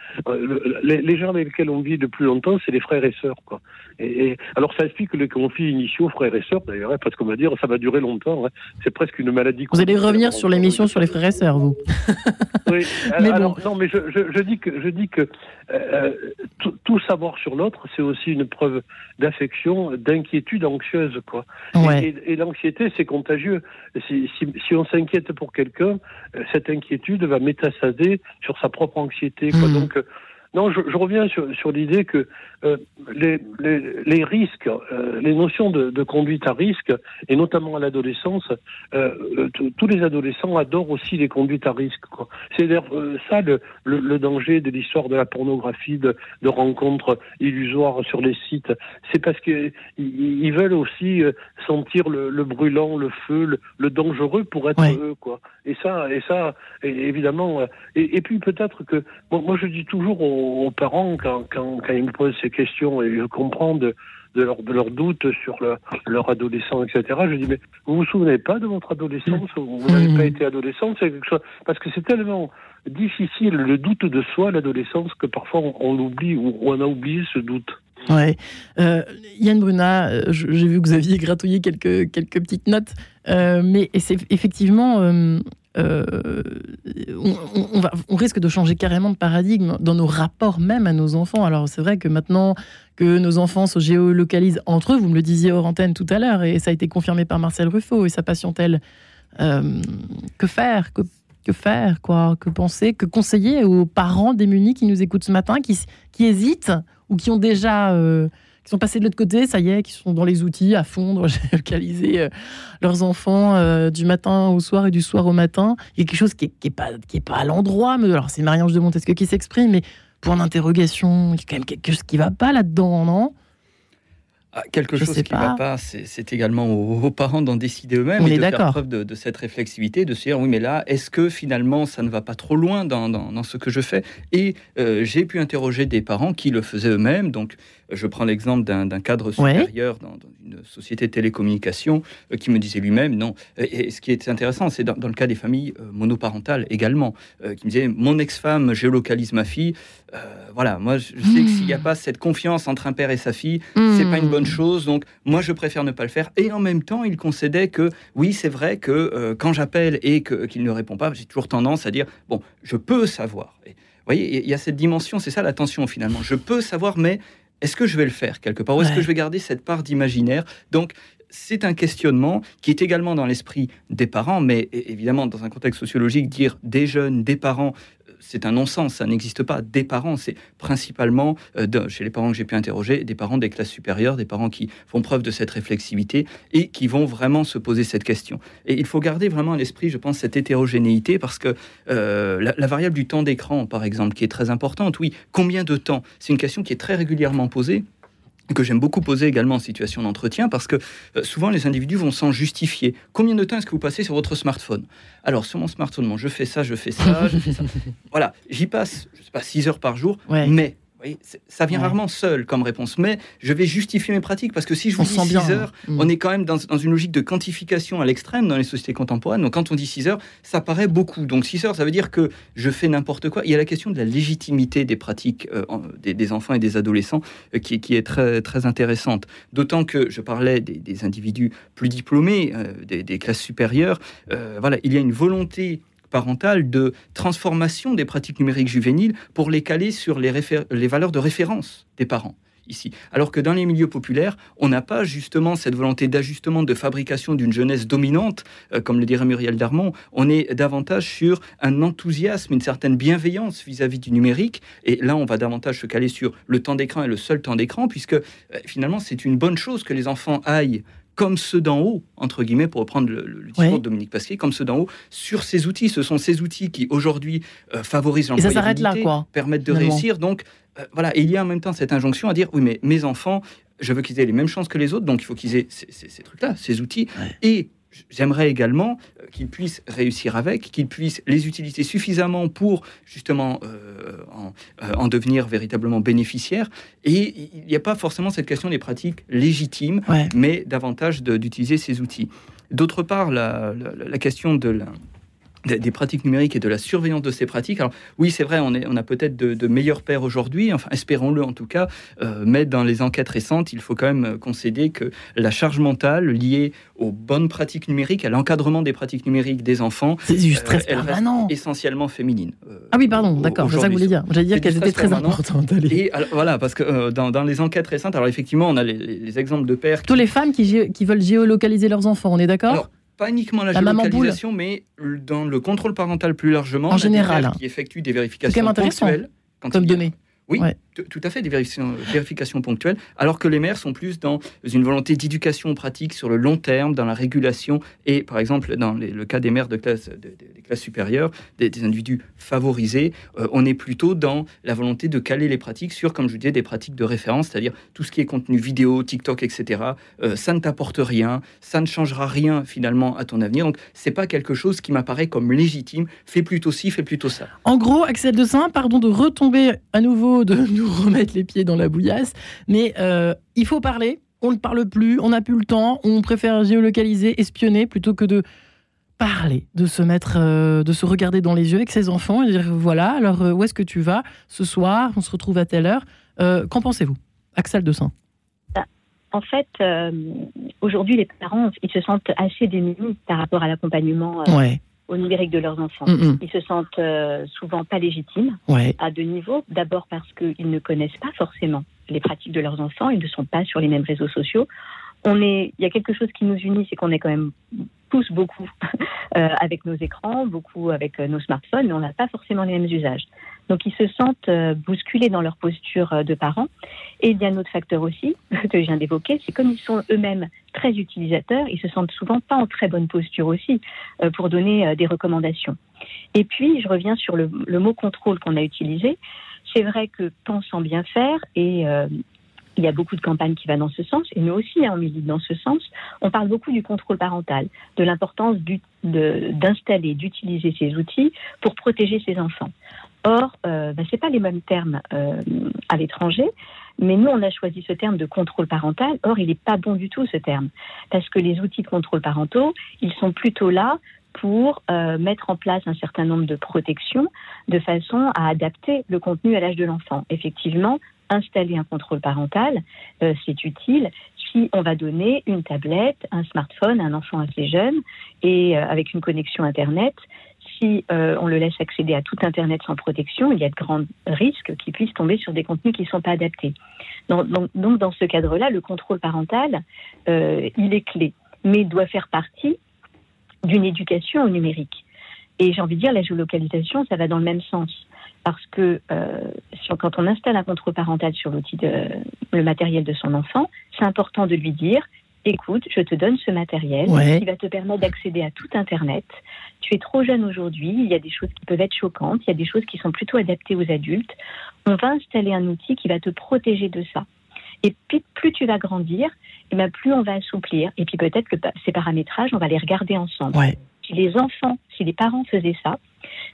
les, gens avec lesquels on vit le plus longtemps, c'est les frères et sœurs, quoi. Et, alors ça explique les conflits initiaux frères et sœurs, d'ailleurs, hein, parce qu'on va dire ça va durer longtemps. Hein. C'est presque une maladie. Vous allez revenir sur l'émission sur les frères et sœurs, vous. oui. mais alors, non, mais je, je, dis que je dis que euh, tout, savoir sur l'autre, c'est aussi une preuve d'affection, d'inquiétude anxieuse, quoi. Et, l'anxiété, c'est contagieux. Si, si, on s'inquiète pour quelqu'un, euh, cette inquiétude va métastaser sur sa propre anxiété, quoi. Hmm. Donc non, je, je, reviens sur, sur l'idée que euh, les, les, les, risques, euh, les notions de, de, conduite à risque, et notamment à l'adolescence, euh, tous les adolescents adorent aussi les conduites à risque. C'est euh, ça le, le, le, danger de l'histoire de la pornographie, de, de, rencontres illusoires sur les sites. C'est parce qu'ils ils veulent aussi euh, sentir le, le, brûlant, le feu, le, dangereux pour être eux. Quoi. Et ça, et ça, évidemment. Et, et puis peut-être que moi, je dis toujours aux, parents quand, quand, quand, ils me posent ces questions et je comprends de, de leurs de leur doutes sur leur, leur adolescent, etc. Je dis mais vous vous souvenez pas de votre adolescence Vous n'avez pas été adolescent C'est quelque chose parce que c'est tellement difficile le doute de soi, l'adolescence, que parfois on, l'oublie ou on a oublié ce doute. Ouais. Euh, Yann Bruna, euh, j'ai vu que vous aviez gratouillé quelques, quelques petites notes, euh, mais c'est effectivement, euh, on, va, on, risque de changer carrément de paradigme dans nos rapports même à nos enfants. Alors c'est vrai que maintenant que nos enfants se géolocalisent entre eux, vous me le disiez hors antenne tout à l'heure, et ça a été confirmé par Marcel Ruffo et sa patientèle, euh, que faire que, faire quoi Que penser Que conseiller aux parents démunis qui nous écoutent ce matin, qui, qui hésitent ou qui ont déjà... Euh, qui sont passés de l'autre côté, ça y est, qui sont dans les outils à fondre, localiser euh, leurs enfants euh, du matin au soir et du soir au matin. Il y a quelque chose qui n'est est pas, qui est pas à l'endroit. Mais alors, c'est Marie-Ange de Montesquieu qui s'exprime, mais pour une interrogation, il y a quand même quelque chose qui ne va pas là-dedans, non? Ah, quelque chose qui ne va pas, c'est également aux, parents d'en décider eux-mêmes et de faire preuve de, cette réflexivité, de se dire oui, mais là, est-ce que finalement ça ne va pas trop loin dans, dans, ce que je fais? Et euh, j'ai pu interroger des parents qui le faisaient eux-mêmes. Donc, je prends l'exemple d'un cadre supérieur dans, une société de télécommunications euh, qui me disait lui-même non. Et, ce qui est intéressant, c'est dans, le cas des familles euh, monoparentales également, qui me disait mon ex-femme géolocalise ma fille. voilà, moi je sais que s'il n'y a hmm. pas cette confiance entre un père et sa fille, c'est pas une bonne chose. Donc, moi, je préfère ne pas le faire. Et en même temps, il concédait que oui, c'est vrai que euh, quand j'appelle et qu'il ne répond pas, j'ai toujours tendance à dire bon, je peux savoir. vous voyez, il y a cette dimension, c'est ça l'attention finalement. Je peux savoir, mais est-ce que je vais le faire quelque part Ou est-ce que je vais garder cette part d'imaginaire? Donc, c'est un questionnement qui est également dans l'esprit des parents, mais évidemment, dans un contexte sociologique, dire des jeunes, des parents, c'est un non-sens, ça n'existe pas. Des parents, c'est principalement, euh, chez les parents que j'ai pu interroger, des parents des classes supérieures, des parents qui font preuve de cette réflexivité et qui vont vraiment se poser cette question. Et il faut garder vraiment à l'esprit, je pense, cette hétérogénéité parce que euh, la, variable du temps d'écran, par exemple, qui est très importante, oui, combien de temps? C'est une question qui est très régulièrement posée que j'aime beaucoup poser également en situation d'entretien, parce que euh, souvent les individus vont s'en justifier. Combien de temps est-ce que vous passez sur votre smartphone? Alors, sur mon smartphone, je fais ça, je fais ça, je fais ça. Voilà, j'y passe, je sais pas, 6 heures par jour, mais ça vient rarement seul comme réponse, mais je vais justifier mes pratiques parce que si je vous dis 6 heures, mm. on est quand même dans, une logique de quantification à l'extrême dans les sociétés contemporaines. Donc quand on dit 6 heures, ça paraît beaucoup. Donc 6 heures, ça veut dire que je fais n'importe quoi. Il y a la question de la légitimité des pratiques euh, des, enfants et des adolescents euh, qui, est très, très intéressante. D'autant que je parlais des, individus plus diplômés, euh, des, classes supérieures. voilà, il y a une volonté parentale de transformation des pratiques numériques juvéniles pour les caler sur les, les valeurs de référence des parents. Ici. Alors que dans les milieux populaires, on n'a pas justement cette volonté d'ajustement, de fabrication d'une jeunesse dominante, euh, comme le dirait Muriel Darmon. On est davantage sur un enthousiasme, une certaine bienveillance vis-à-vis du numérique. Et là, on va davantage se caler sur le temps d'écran et le seul temps d'écran, puisque euh, finalement, c'est une bonne chose que les enfants aillent comme ceux d'en haut, entre guillemets, pour reprendre le, discours de Dominique Pasquier, comme ceux d'en haut, sur ces outils. Ce sont ces outils qui, aujourd'hui, euh, favorisent l'employabilité, permettent de réussir. Donc, euh, voilà. Et il y a en même temps cette injonction à dire, oui, mais mes enfants, je veux qu'ils aient les mêmes chances que les autres, donc il faut qu'ils aient ces, trucs-là, ces outils. Et J'aimerais également euh, qu'ils puissent réussir avec, qu'ils puissent les utiliser suffisamment pour justement euh, euh, en, devenir véritablement bénéficiaires. Et il n'y a pas forcément cette question des pratiques légitimes, mais davantage d'utiliser ces outils. D'autre part, la, la, question de la, des, pratiques numériques et de la surveillance de ces pratiques. Alors oui, c'est vrai, on, est, on a peut-être de, meilleurs pères aujourd'hui, enfin espérons-le en tout cas, euh, mais dans les enquêtes récentes, il faut quand même concéder que la charge mentale liée aux bonnes pratiques numériques, à l'encadrement des pratiques numériques des enfants, c'est du stress euh, permanent. essentiellement féminine. Euh, ah oui, pardon, d'accord, c'est ça que vous voulez dire. J'allais dire qu'elles étaient très importantes. Et voilà, parce que dans, dans, les enquêtes récentes, alors effectivement, on a les, exemples de pères... Tous les femmes qui, qui veulent géolocaliser leurs enfants, on est d'accord? Pas uniquement la, géolocalisation, mais dans le contrôle parental plus largement. En général. Qui effectue des vérifications ponctuelles. Comme données. Oui, tout à fait, des vérifications, ponctuelles, alors que les maires sont plus dans une volonté d'éducation pratique sur le long terme, dans la régulation, et par exemple, dans le cas des maires de classe, des classes supérieures, des, individus favorisés, euh, on est plutôt dans la volonté de caler les pratiques sur, comme je disais, des pratiques de référence, c'est-à-dire tout ce qui est contenu vidéo, TikTok, etc. Euh, ça ne t'apporte rien, ça ne changera rien finalement à ton avenir, donc c'est pas quelque chose qui m'apparaît comme légitime, fais plutôt ci, fais plutôt ça. En gros, Axel de Saint, pardon de retomber à nouveau, de nous remettre les pieds dans la bouillasse. Mais euh, il faut parler. On ne parle plus, on n'a plus le temps, on préfère géolocaliser, espionner plutôt que de parler, de se mettre, euh, de se regarder dans les yeux avec ses enfants et dire voilà, alors euh, où est-ce que tu vas ce soir? On se retrouve à telle heure. Qu'en pensez-vous, Axel de Saint bah, En fait, aujourd'hui, les parents, ils se sentent assez démunis par rapport à l'accompagnement ouais au numérique de leurs enfants. Mm. Ils se sentent euh, souvent pas légitimes à deux niveaux. D'abord parce qu'ils ne connaissent pas forcément les pratiques de leurs enfants, ils ne sont pas sur les mêmes réseaux sociaux. On est, il y a quelque chose qui nous unit, c'est qu'on est quand même tous beaucoup euh, avec nos écrans, beaucoup avec euh, nos smartphones, mais on n'a pas forcément les mêmes usages. Donc ils se sentent euh, bousculés dans leur posture euh, de parents. Et il y a un autre facteur aussi que je viens d'évoquer, c'est comme ils sont eux-mêmes très utilisateurs, ils se sentent souvent pas en très bonne posture aussi euh, pour donner des recommandations. Et puis je reviens sur le, mot contrôle qu'on a utilisé. C'est vrai que pensant bien faire et il y a beaucoup de campagnes qui vont dans ce sens, et nous aussi, hein, on milite dans ce sens. On parle beaucoup du contrôle parental, de l'importance d'installer, d'utiliser ces outils pour protéger ses enfants. Or, euh, ben, ce n'est pas les mêmes termes euh, à l'étranger, mais nous, on a choisi ce terme de contrôle parental. Or, il n'est pas bon du tout, ce terme, parce que les outils de contrôle parentaux, ils sont plutôt là pour euh, mettre en place un certain nombre de protections de façon à adapter le contenu à l'âge de l'enfant. Effectivement, installer un contrôle parental, c'est utile si on va donner une tablette, un smartphone à un enfant assez jeune et avec une connexion Internet si euh, on le laisse accéder à tout Internet sans protection, il y a de grands risques qu'il puisse tomber sur des contenus qui ne sont pas adaptés. Donc, dans ce cadre-là, le contrôle parental, euh, il est clé, mais doit faire partie d'une éducation au numérique. Et j'ai envie de dire, la géolocalisation, ça va dans le même sens. Parce que euh, quand on installe un contrôle parental sur l'outil de le matériel de son enfant, c'est important de lui dire écoute, je te donne ce matériel Ouais. qui va te permettre d'accéder à tout Internet. Tu es trop jeune aujourd'hui, il y a des choses qui peuvent être choquantes, il y a des choses qui sont plutôt adaptées aux adultes. On va installer un outil qui va te protéger de ça. Et puis, plus tu vas grandir, et ben, plus on va assouplir. Et puis peut-être que ces paramétrages, on va les regarder ensemble. Ouais. Si les enfants, si les parents faisaient ça,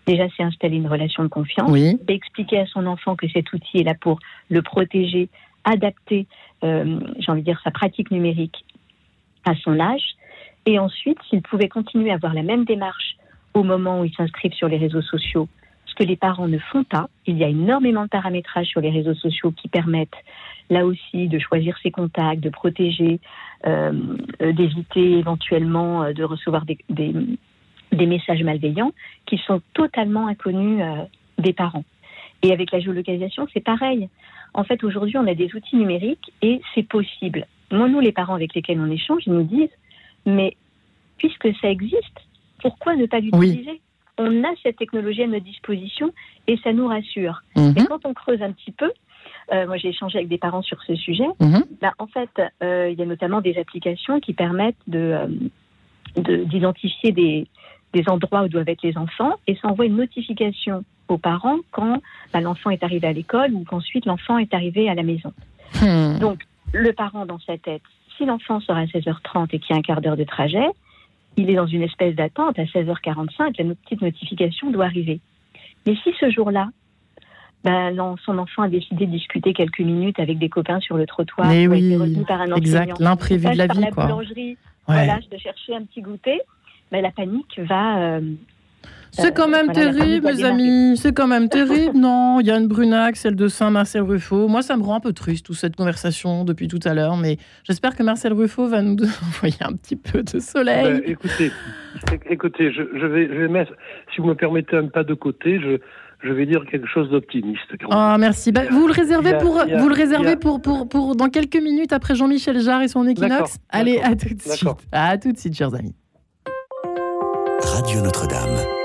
déjà c'est installer une relation de confiance, Oui. expliquer à son enfant que cet outil est là pour le protéger, adapter, euh, j'ai envie de dire, sa pratique numérique à son âge. Et ensuite, s'il pouvait continuer à avoir la même démarche au moment où ils s'inscrivent sur les réseaux sociaux, ce que les parents ne font pas, il y a énormément de paramétrages sur les réseaux sociaux qui permettent là aussi de choisir ses contacts, de protéger, euh, euh, d'éviter éventuellement euh, de recevoir des messages malveillants qui sont totalement inconnus euh, des parents. Et avec la géolocalisation, c'est pareil. En fait, aujourd'hui, on a des outils numériques et c'est possible. Moi, nous, les parents avec lesquels on échange, ils nous disent, mais puisque ça existe, pourquoi ne pas l'utiliser? On a cette technologie à notre disposition et ça nous rassure. Mhm. Et quand on creuse un petit peu, euh, moi j'ai échangé avec des parents sur ce sujet, Mhm. bah, en fait, euh, il y a notamment des applications qui permettent de, euh, de- d'identifier des, des endroits où doivent être les enfants et ça envoie une notification aux parents quand bah, l'enfant est arrivé à l'école ou qu'ensuite l'enfant est arrivé à la maison. Hmm. Donc, le parent dans sa tête, si l'enfant sort à 16h30 et qu'il y a un quart d'heure de trajet, il est dans une espèce d'attente. À 16h45, la petite notification doit arriver. Mais si ce jour-là, ben, son enfant a décidé de discuter quelques minutes avec des copains sur le trottoir, Mais ou a été oui, retenu par un exact, l'imprévu de la vie, par la quoi. boulangerie, Ouais. voilà, te chercher un petit goûter, ben, la panique va. euh, C'est quand même voilà, terrible, mes amis. C'est quand même terrible. Non, il y a une Brunac, celle de Saint-Marcel Ruffo. Moi, ça me rend un peu triste, toute cette conversation depuis tout à l'heure. Mais j'espère que Marcel Ruffo va nous envoyer un petit peu de soleil. Ben, écoutez, éc- écoutez, je, je vais, je vais mettre, si vous me permettez un pas de côté, je, je vais dire quelque chose d'optimiste. Ah, merci. Bah, vous le réservez, a- pour, a- vous le réservez a- pour, pour, pour dans quelques minutes après Jean-Michel Jarre et son équinoxe? Allez, à tout de suite. À tout de suite, chers amis. Radio Notre-Dame.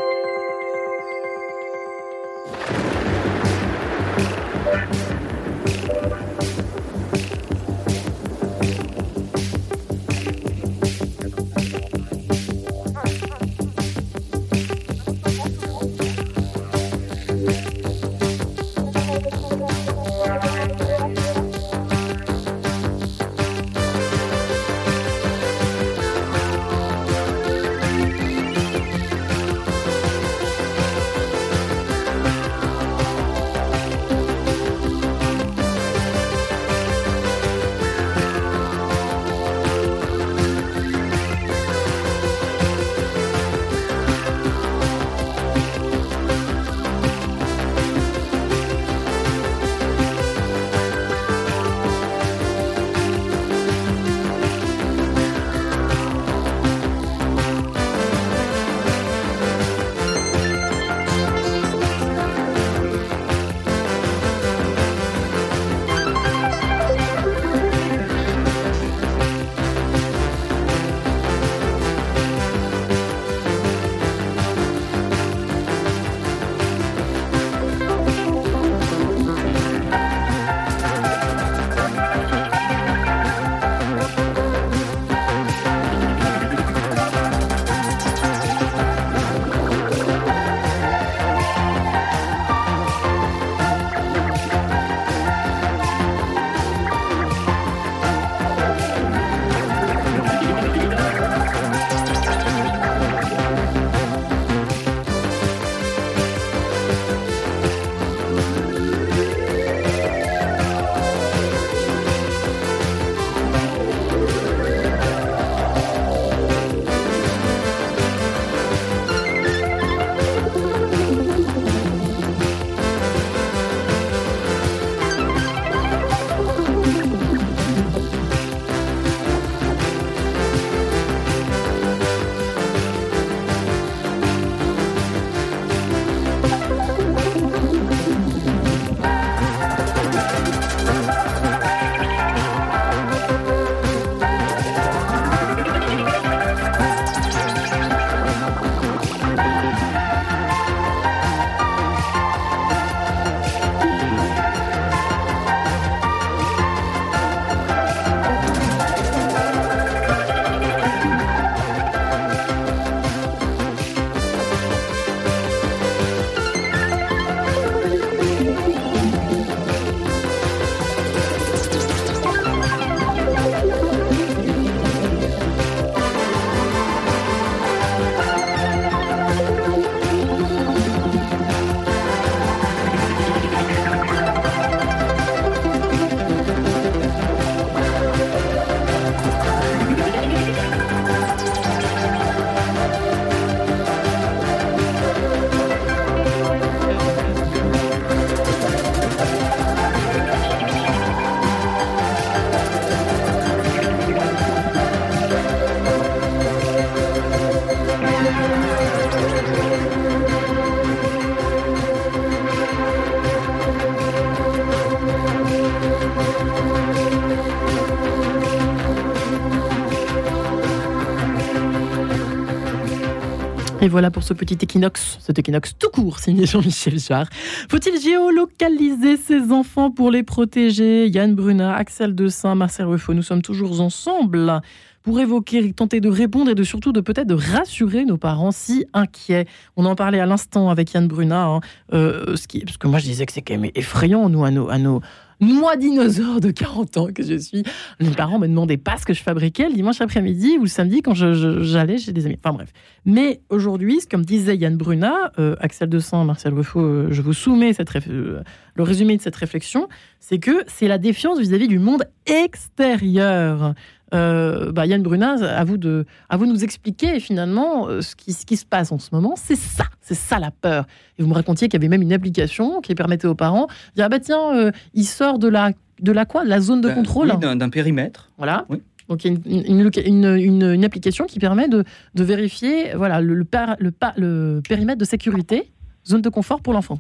Et voilà pour ce petit équinoxe, cet équinoxe tout court, signé Jean-Michel Jarre. Faut-il géolocaliser ses enfants pour les protéger? Yann Bruna, Axel De Saint, Marcel Ruffo, nous sommes toujours ensemble pour évoquer, tenter de répondre et de surtout de peut-être de rassurer nos parents si inquiets. On en parlait à l'instant avec Yann Bruna, hein, euh, ce qui, parce que moi je disais que c'est quand même effrayant, nous, à nos, à nos, moi, dinosaure de 40 ans que je suis, mes parents me demandaient pas ce que je fabriquais le dimanche après-midi ou le samedi quand j'allais chez des amis. Enfin bref. Mais aujourd'hui, comme disait Yann Bruna, euh, Axel De Saint, Marcel Ruffo, euh, je vous soumets cette le résumé de cette réflexion, c'est que c'est la défiance vis-à-vis du monde extérieur. Bah, Yann Bruna, à vous, de, à vous de nous expliquer finalement ce qui, ce qui se passe en ce moment. C'est ça, c'est ça la peur. Et vous me racontiez qu'il y avait même une application qui permettait aux parents de dire ah bah tiens, il sort de la, de la quoi? La zone de contrôle? oui, d'un périmètre. Voilà. Oui. Donc il y a une, une, une, application qui permet de, de vérifier voilà, le, le, le, le périmètre de sécurité, zone de confort pour l'enfant.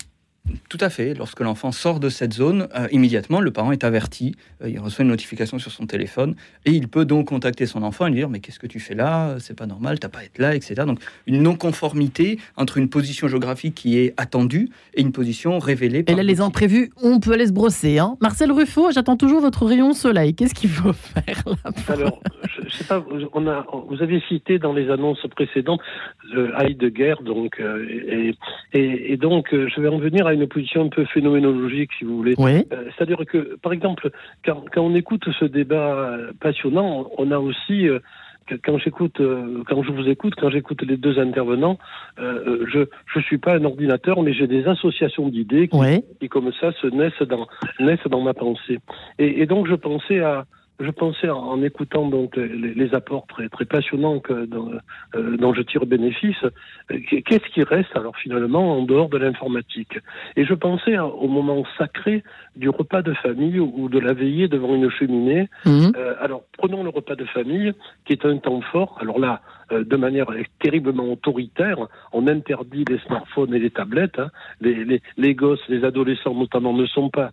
Tout à fait. Lorsque l'enfant sort de cette zone, euh, immédiatement, le parent est averti. Euh, il reçoit une notification sur son téléphone et il peut donc contacter son enfant et lui dire Mais qu'est-ce que tu fais là? C'est pas normal, t'as pas à être là, etc. Donc, une non-conformité entre une position géographique qui est attendue et une position révélée. Par et là, les imprévus, on peut aller se brosser. Hein Marcel Ruffo, j'attends toujours votre rayon soleil. Qu'est-ce qu'il faut faire là Alors, je, sais pas, on a, vous avez cité dans les annonces précédentes le Heidegger, donc, euh, et, et, et, donc, je vais en venir à une position un peu phénoménologique, si vous voulez. Euh, c'est-à-dire que, par exemple, quand, quand, on écoute ce débat passionnant, on a aussi euh, quand j'écoute, euh, quand je vous écoute, quand j'écoute les deux intervenants, je je suis pas un ordinateur, mais j'ai des associations d'idées qui, qui, comme ça se naissent dans naissent dans ma pensée. Et, et donc je pensais à je pensais en, écoutant donc les, apports très, très passionnants que, dont, euh, dont je tire bénéfice, euh, qu'est-ce qui reste alors finalement en dehors de l'informatique? Et je pensais au moment sacré du repas de famille ou de la veillée devant une cheminée. Mmh. Euh, alors prenons le repas de famille, qui est un temps fort. Alors là, euh, de manière terriblement autoritaire. On interdit les smartphones et les tablettes. Hein. Les, les, les, gosses, les adolescents notamment, ne sont pas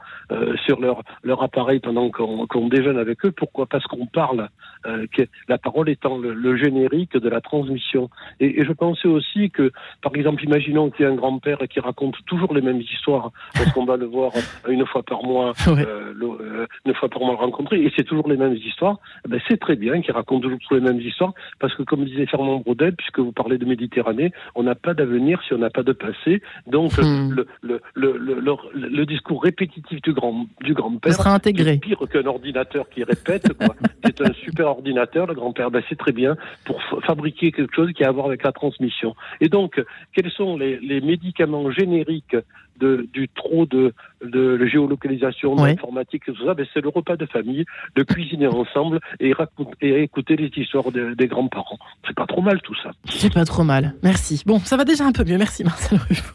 sur leur, leur appareil pendant qu'on déjeune avec eux. Pourquoi Parce qu'on parle, euh, que la parole étant le, générique de la transmission. Et, et, je pensais aussi que, par exemple, imaginons qu'il y a un grand-père qui raconte toujours les mêmes histoires, parce qu'on va le voir une fois par mois, une fois par mois le rencontrer, et c'est toujours les mêmes histoires. Eh ben, c'est très bien qu'il raconte toujours les mêmes histoires, parce que comme disait Fernand Braudel, puisque vous parlez de Méditerranée, on n'a pas d'avenir si on n'a pas de passé. Donc hmm. le, le, le, le, discours répétitif du grand du grand-père sera intégré. est pire qu'un ordinateur qui répète. c'est un super ordinateur, le grand-père. Ben, c'est très bien pour fabriquer quelque chose qui a à voir avec la transmission. Et donc, quels sont les, les médicaments génériques de, du trop de, de géolocalisation, d'informatique et tout ça, ben c'est le repas de famille, de cuisiner ensemble et, et écouter les histoires des grands-parents. C'est pas trop mal tout ça. C'est pas trop mal, merci. Bon, ça va déjà un peu mieux, merci Marcel Ruffo.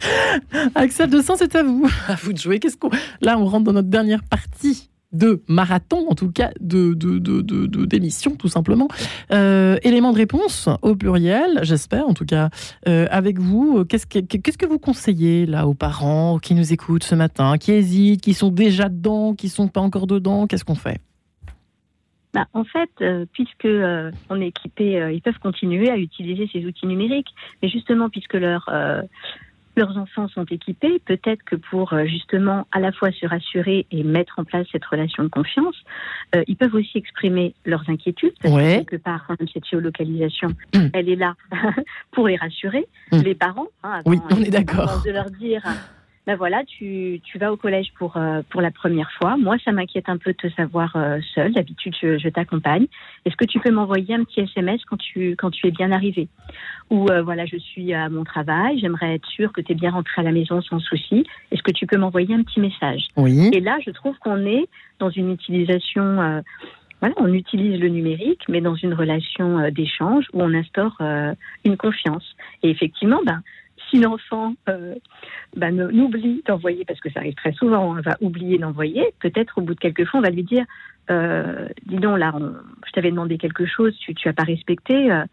Axel de c'est à vous. À vous de jouer. Qu'est-ce qu'on... Là, on rentre dans notre dernière partie de marathon, en tout cas de, de, d'émission, tout simplement. Euh, éléments de réponse au pluriel, j'espère, en tout cas, euh, avec vous. Qu'est-ce que, qu'est-ce que vous conseillez là aux parents qui nous écoutent ce matin, qui hésitent, qui sont déjà dedans, qui sont pas encore dedans? Qu'est-ce qu'on fait? Bah, en fait, euh, puisque on est équipé, ils peuvent continuer à utiliser ces outils numériques, mais justement puisque leur leurs enfants sont équipés, peut-être que pour euh, justement à la fois se rassurer et mettre en place cette relation de confiance, euh, ils peuvent aussi exprimer leurs inquiétudes, parce que quelque part, hein, cette géolocalisation, elle est là pour les rassurer, mm. les parents. Hein, oui, on est d'accord. De leur dire ben voilà, tu, tu vas au collège pour, euh, pour la première fois. Moi, ça m'inquiète un peu de te savoir euh, seul. D'habitude, je, je t'accompagne. Est-ce que tu peux m'envoyer un petit SMS quand tu, quand tu es bien arrivé Ou euh, voilà, je suis à mon travail, j'aimerais être sûre que tu es bien rentré à la maison sans souci. Est-ce que tu peux m'envoyer un petit message? Oui. Et là, je trouve qu'on est dans une utilisation voilà, on utilise le numérique, mais dans une relation d'échange où on instaure une confiance. Et effectivement, ben, si l'enfant euh, bah, n'oublie d'envoyer, parce que ça arrive très souvent, on va oublier d'envoyer, peut-être au bout de quelques fois, on va lui dire euh, dis donc, là, je t'avais demandé quelque chose, tu n'as pas respecté, euh,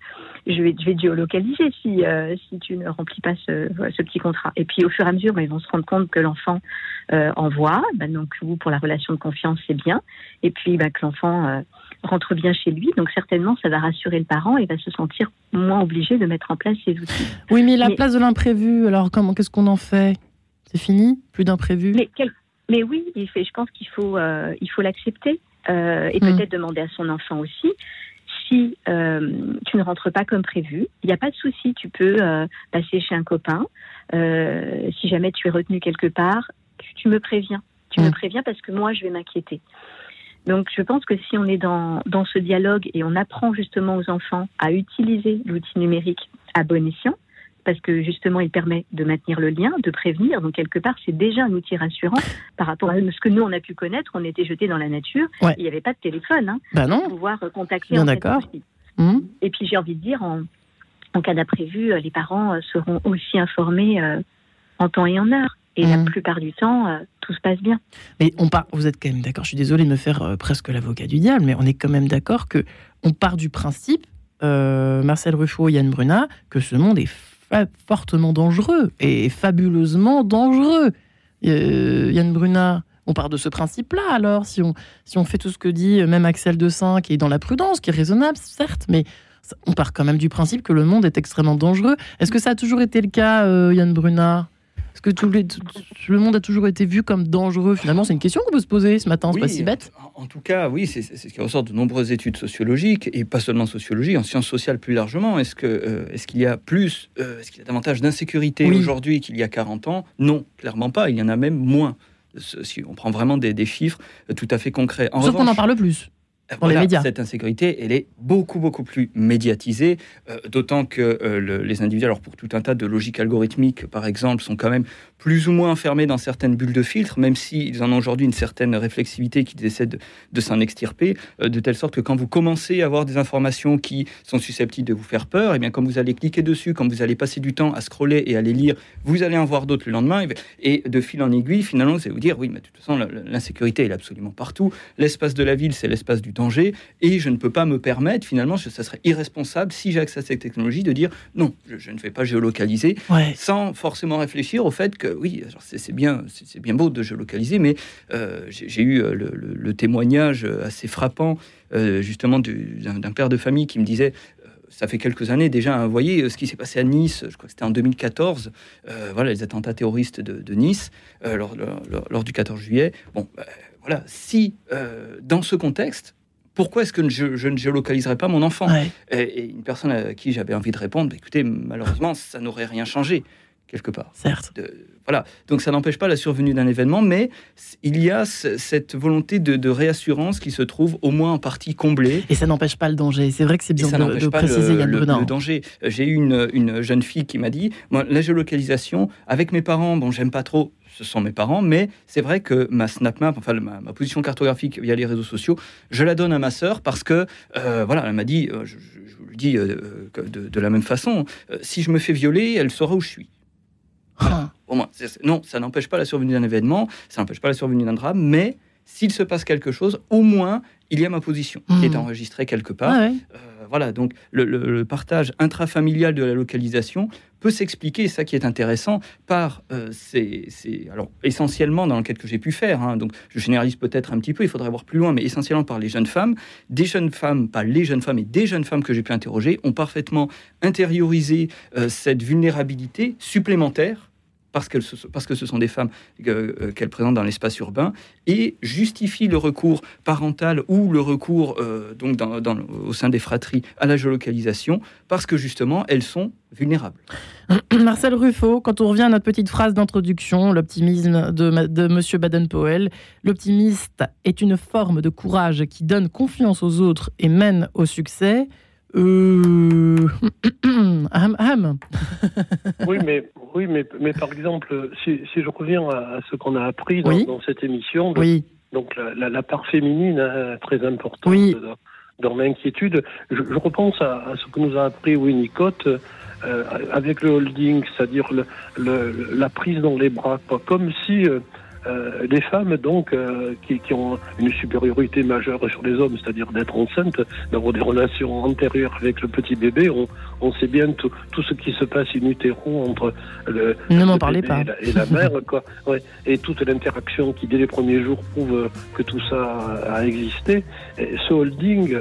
je, vais, je vais géolocaliser si, euh, si tu ne remplis pas ce, ce, petit contrat. Et puis, au fur et à mesure, bah, ils vont se rendre compte que l'enfant envoie, bah, donc vous, pour la relation de confiance, c'est bien, et puis bah, que l'enfant rentre bien chez lui. Donc certainement, ça va rassurer le parent et va se sentir moins obligé de mettre en place ces outils. Oui, mais la place de l'imprévu, alors comment, qu'est-ce qu'on en fait? C'est fini? Plus d'imprévu? Mais, mais, oui, il fait, je pense qu'il faut, euh, il faut l'accepter euh, et Hmm. peut-être demander à son enfant aussi. Si euh, tu ne rentres pas comme prévu, il n'y a pas de souci, tu peux euh, passer chez un copain. Euh, si jamais tu es retenu quelque part, tu, tu me préviens. Tu me Mm. préviens parce que moi, je vais m'inquiéter. Donc, je pense que si on est dans, dans ce dialogue et on apprend justement aux enfants à utiliser l'outil numérique à bon escient, parce que justement, il permet de maintenir le lien, de prévenir. Donc, quelque part, c'est déjà un outil rassurant par rapport à ce que nous, on a pu connaître. On était jetés dans la nature. Ouais. Il n'y avait pas de téléphone. Hein, Bah non. pour pouvoir euh, contacter. Bien d'accord. Hmm. Et puis, j'ai envie de dire, en, en cas d'imprévu, euh, les parents euh, seront aussi informés euh, en temps et en heure. Et la Mhm. plupart du temps, euh, tout se passe bien. Mais on part, vous êtes quand même d'accord, je suis désolée de me faire euh, presque l'avocat du diable, mais on est quand même d'accord que on part du principe, euh, Marcel Ruffo, Yann Brunat, que ce monde est fortement dangereux et fabuleusement dangereux. Yann Brunat, on part de ce principe-là alors, si on, si on fait tout ce que dit même Axel De Saint, qui est dans la prudence, qui est raisonnable, certes, mais on part quand même du principe que le monde est extrêmement dangereux. Est-ce que ça a toujours été le cas, Yann Brunat que les, tout- le monde a toujours été vu comme dangereux Finalement, c'est une question qu'on peut se poser ce matin, c'est pas si bête. En, en tout cas, oui, c'est ce qui ressort de nombreuses études sociologiques, et pas seulement sociologie, en sciences sociales plus largement. Est-ce euh, qu'il y a plus, euh, est-ce qu'il y a davantage d'insécurité Oui. aujourd'hui qu'il y a 40 ans? Non, clairement pas. Il y en a même moins. Si on prend vraiment des, des chiffres euh, tout à fait concrets. En Sauf qu'on en parle plus. Dans les médias. Cette insécurité, elle est beaucoup, beaucoup plus médiatisée, euh, d'autant que euh, le- les individus, alors pour tout un tas de logiques algorithmiques, par exemple, sont quand même plus ou moins enfermés dans certaines bulles de filtre, même s'ils en ont aujourd'hui une certaine réflexivité qu'ils essaient de, de s'en extirper, euh, de telle sorte que quand vous commencez à avoir des informations qui sont susceptibles de vous faire peur, et bien quand vous allez cliquer dessus, quand vous allez passer du temps à scroller et à les lire, vous allez en voir d'autres le lendemain, et, et de fil en aiguille, finalement, vous allez vous dire, oui, mais de toute façon, l'insécurité, elle est absolument partout, l'espace de la ville, c'est l'espace du danger, et je ne peux pas me permettre, finalement, ça serait irresponsable si j'ai accès à cette technologie, de dire, non, je, je ne vais pas géolocaliser, Ouais. sans forcément réfléchir au fait que oui, c'est bien, c'est bien beau de géolocaliser, mais euh, j'ai eu euh, le, le- le témoignage euh, assez frappant euh, justement du- d'un père de famille qui me disait. Ça fait quelques années déjà, hein, vous voyez ce qui s'est passé à Nice, je crois que c'était en 2014, euh, voilà, les attentats terroristes de, de Nice, euh, lors, lors- lors- lors du 14 juillet. Bon, bah, voilà, si dans ce contexte, pourquoi est-ce que je, je ne géolocaliserais pas mon enfant? Ouais. et, et une personne à qui j'avais envie de répondre, bah, écoutez, malheureusement, ça n'aurait rien changé, quelque part. Certes. De- voilà. Donc ça n'empêche pas la survenue d'un événement, mais il y a ce- cette volonté de, de réassurance qui se trouve au moins en partie comblée. Et ça n'empêche pas le danger. C'est vrai que c'est bien ça de, de pas préciser, le, Yann le- le danger. J'ai eu une, une jeune fille qui m'a dit, moi, la géolocalisation, avec mes parents, bon, j'aime pas trop, ce sont mes parents, mais c'est vrai que ma SnapMap, enfin ma, ma position cartographique via les réseaux sociaux, je la donne à ma sœur parce que, euh, voilà, elle m'a dit, euh, je, je- je vous le dis euh, de, de la même façon, euh, si je me fais violer, elle saura où je suis. Non, ça n'empêche pas la survenue d'un événement, ça n'empêche pas la survenue d'un drame, mais s'il se passe quelque chose, au moins, il y a ma position qui est Mhm. enregistrée quelque part. Ah ouais. Euh, voilà, donc le, le- le partage intrafamilial de la localisation peut s'expliquer, ça qui est intéressant, par euh, ces, ces- alors essentiellement dans l'enquête que j'ai pu faire, hein, donc je généralise peut-être un petit peu, il faudrait voir plus loin, mais essentiellement par les jeunes femmes, des jeunes femmes, pas les jeunes femmes, mais des jeunes femmes que j'ai pu interroger, ont parfaitement intériorisé euh, cette vulnérabilité supplémentaire parce, se- parce que ce sont des femmes euh, qu'elles présentent dans l'espace urbain, et justifient le recours parental ou le recours euh, donc au sein des fratries à la géolocalisation, parce que justement, elles sont vulnérables. Marcel Ruffo, quand on revient à notre petite phrase d'introduction, l'optimisme de, de Monsieur Baden-Powell, l'optimiste est une forme de courage qui donne confiance aux autres et mène au succès. Euh... Ahem. Oui, mais, oui mais, mais par exemple, si, si je reviens à, à ce qu'on a appris dans, Oui. dans cette émission, Oui, donc la, la- la part féminine hein, très importante Oui. dans, dans l'inquiétude, je, je repense à, à ce que nous a appris Winnicott euh, avec le holding, c'est-à-dire le, le- la prise dans les bras, quoi. comme si euh, euh, les femmes donc euh, qui, qui, ont une supériorité majeure sur les hommes, c'est-à-dire d'être enceintes, d'avoir des relations antérieures avec le petit bébé, on, on sait bien tout, tout, ce qui se passe in utero entre le, bébé pas. Et, la, et la mère, quoi. Ouais. Et toute l'interaction qui dès les premiers jours prouve que tout ça a existé. Et ce holding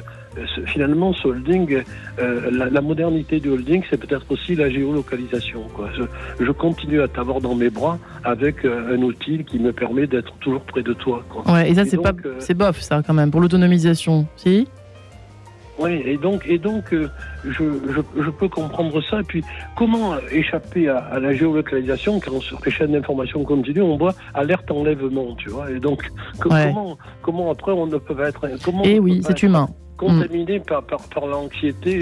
finalement, ce holding, euh, la, la, modernité du holding, c'est peut-être aussi la géolocalisation. Quoi. Je, je continue à t'avoir dans mes bras avec euh, un outil qui me permet d'être toujours près de toi. Quoi. Ouais, et ça, c'est pas, euh, c'est bof, ça, quand même, pour l'autonomisation, si? Oui, et donc, et donc euh, je, je, je, peux comprendre ça. Et puis, comment échapper à, à la géolocalisation quand sur les chaînes d'information continue, on voit alerte enlèvement, tu vois Et donc, que, Ouais. comment, comment après on ne peut pas être. Comment Eh on oui, c'est humain. Contaminé par, par, par l'anxiété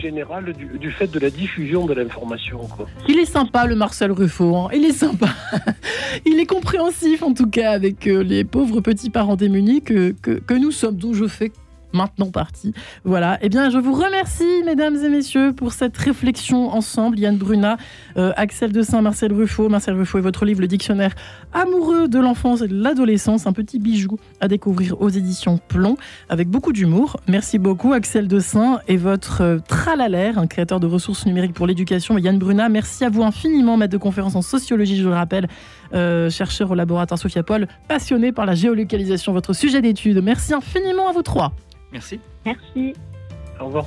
générale du, du fait de la diffusion de l'information. Quoi. Il est sympa, le Marcel Ruffo. hein. Il est sympa. Il est compréhensif, en tout cas, avec euh, les pauvres petits parents démunis que, que, que nous sommes, dont je fais maintenant partie. Voilà. Eh bien, je vous remercie, mesdames et messieurs, pour cette réflexion ensemble. Yann Bruna, euh, Axel de Saint, Marcel Ruffo. Marcel Ruffo et votre livre, Le Dictionnaire amoureux de l'enfance et de l'adolescence. Un petit bijou à découvrir aux éditions Plomb, avec beaucoup d'humour. Merci beaucoup, Axel de Saint et votre euh, Tralalaire, un créateur de ressources numériques pour l'éducation. Yann Bruna, merci à vous infiniment, maître de conférence en sociologie, je le rappelle, euh, chercheur au laboratoire Sophia Paul, passionné par la géolocalisation, votre sujet d'étude. Merci infiniment à vous trois. Merci. Merci. Au revoir.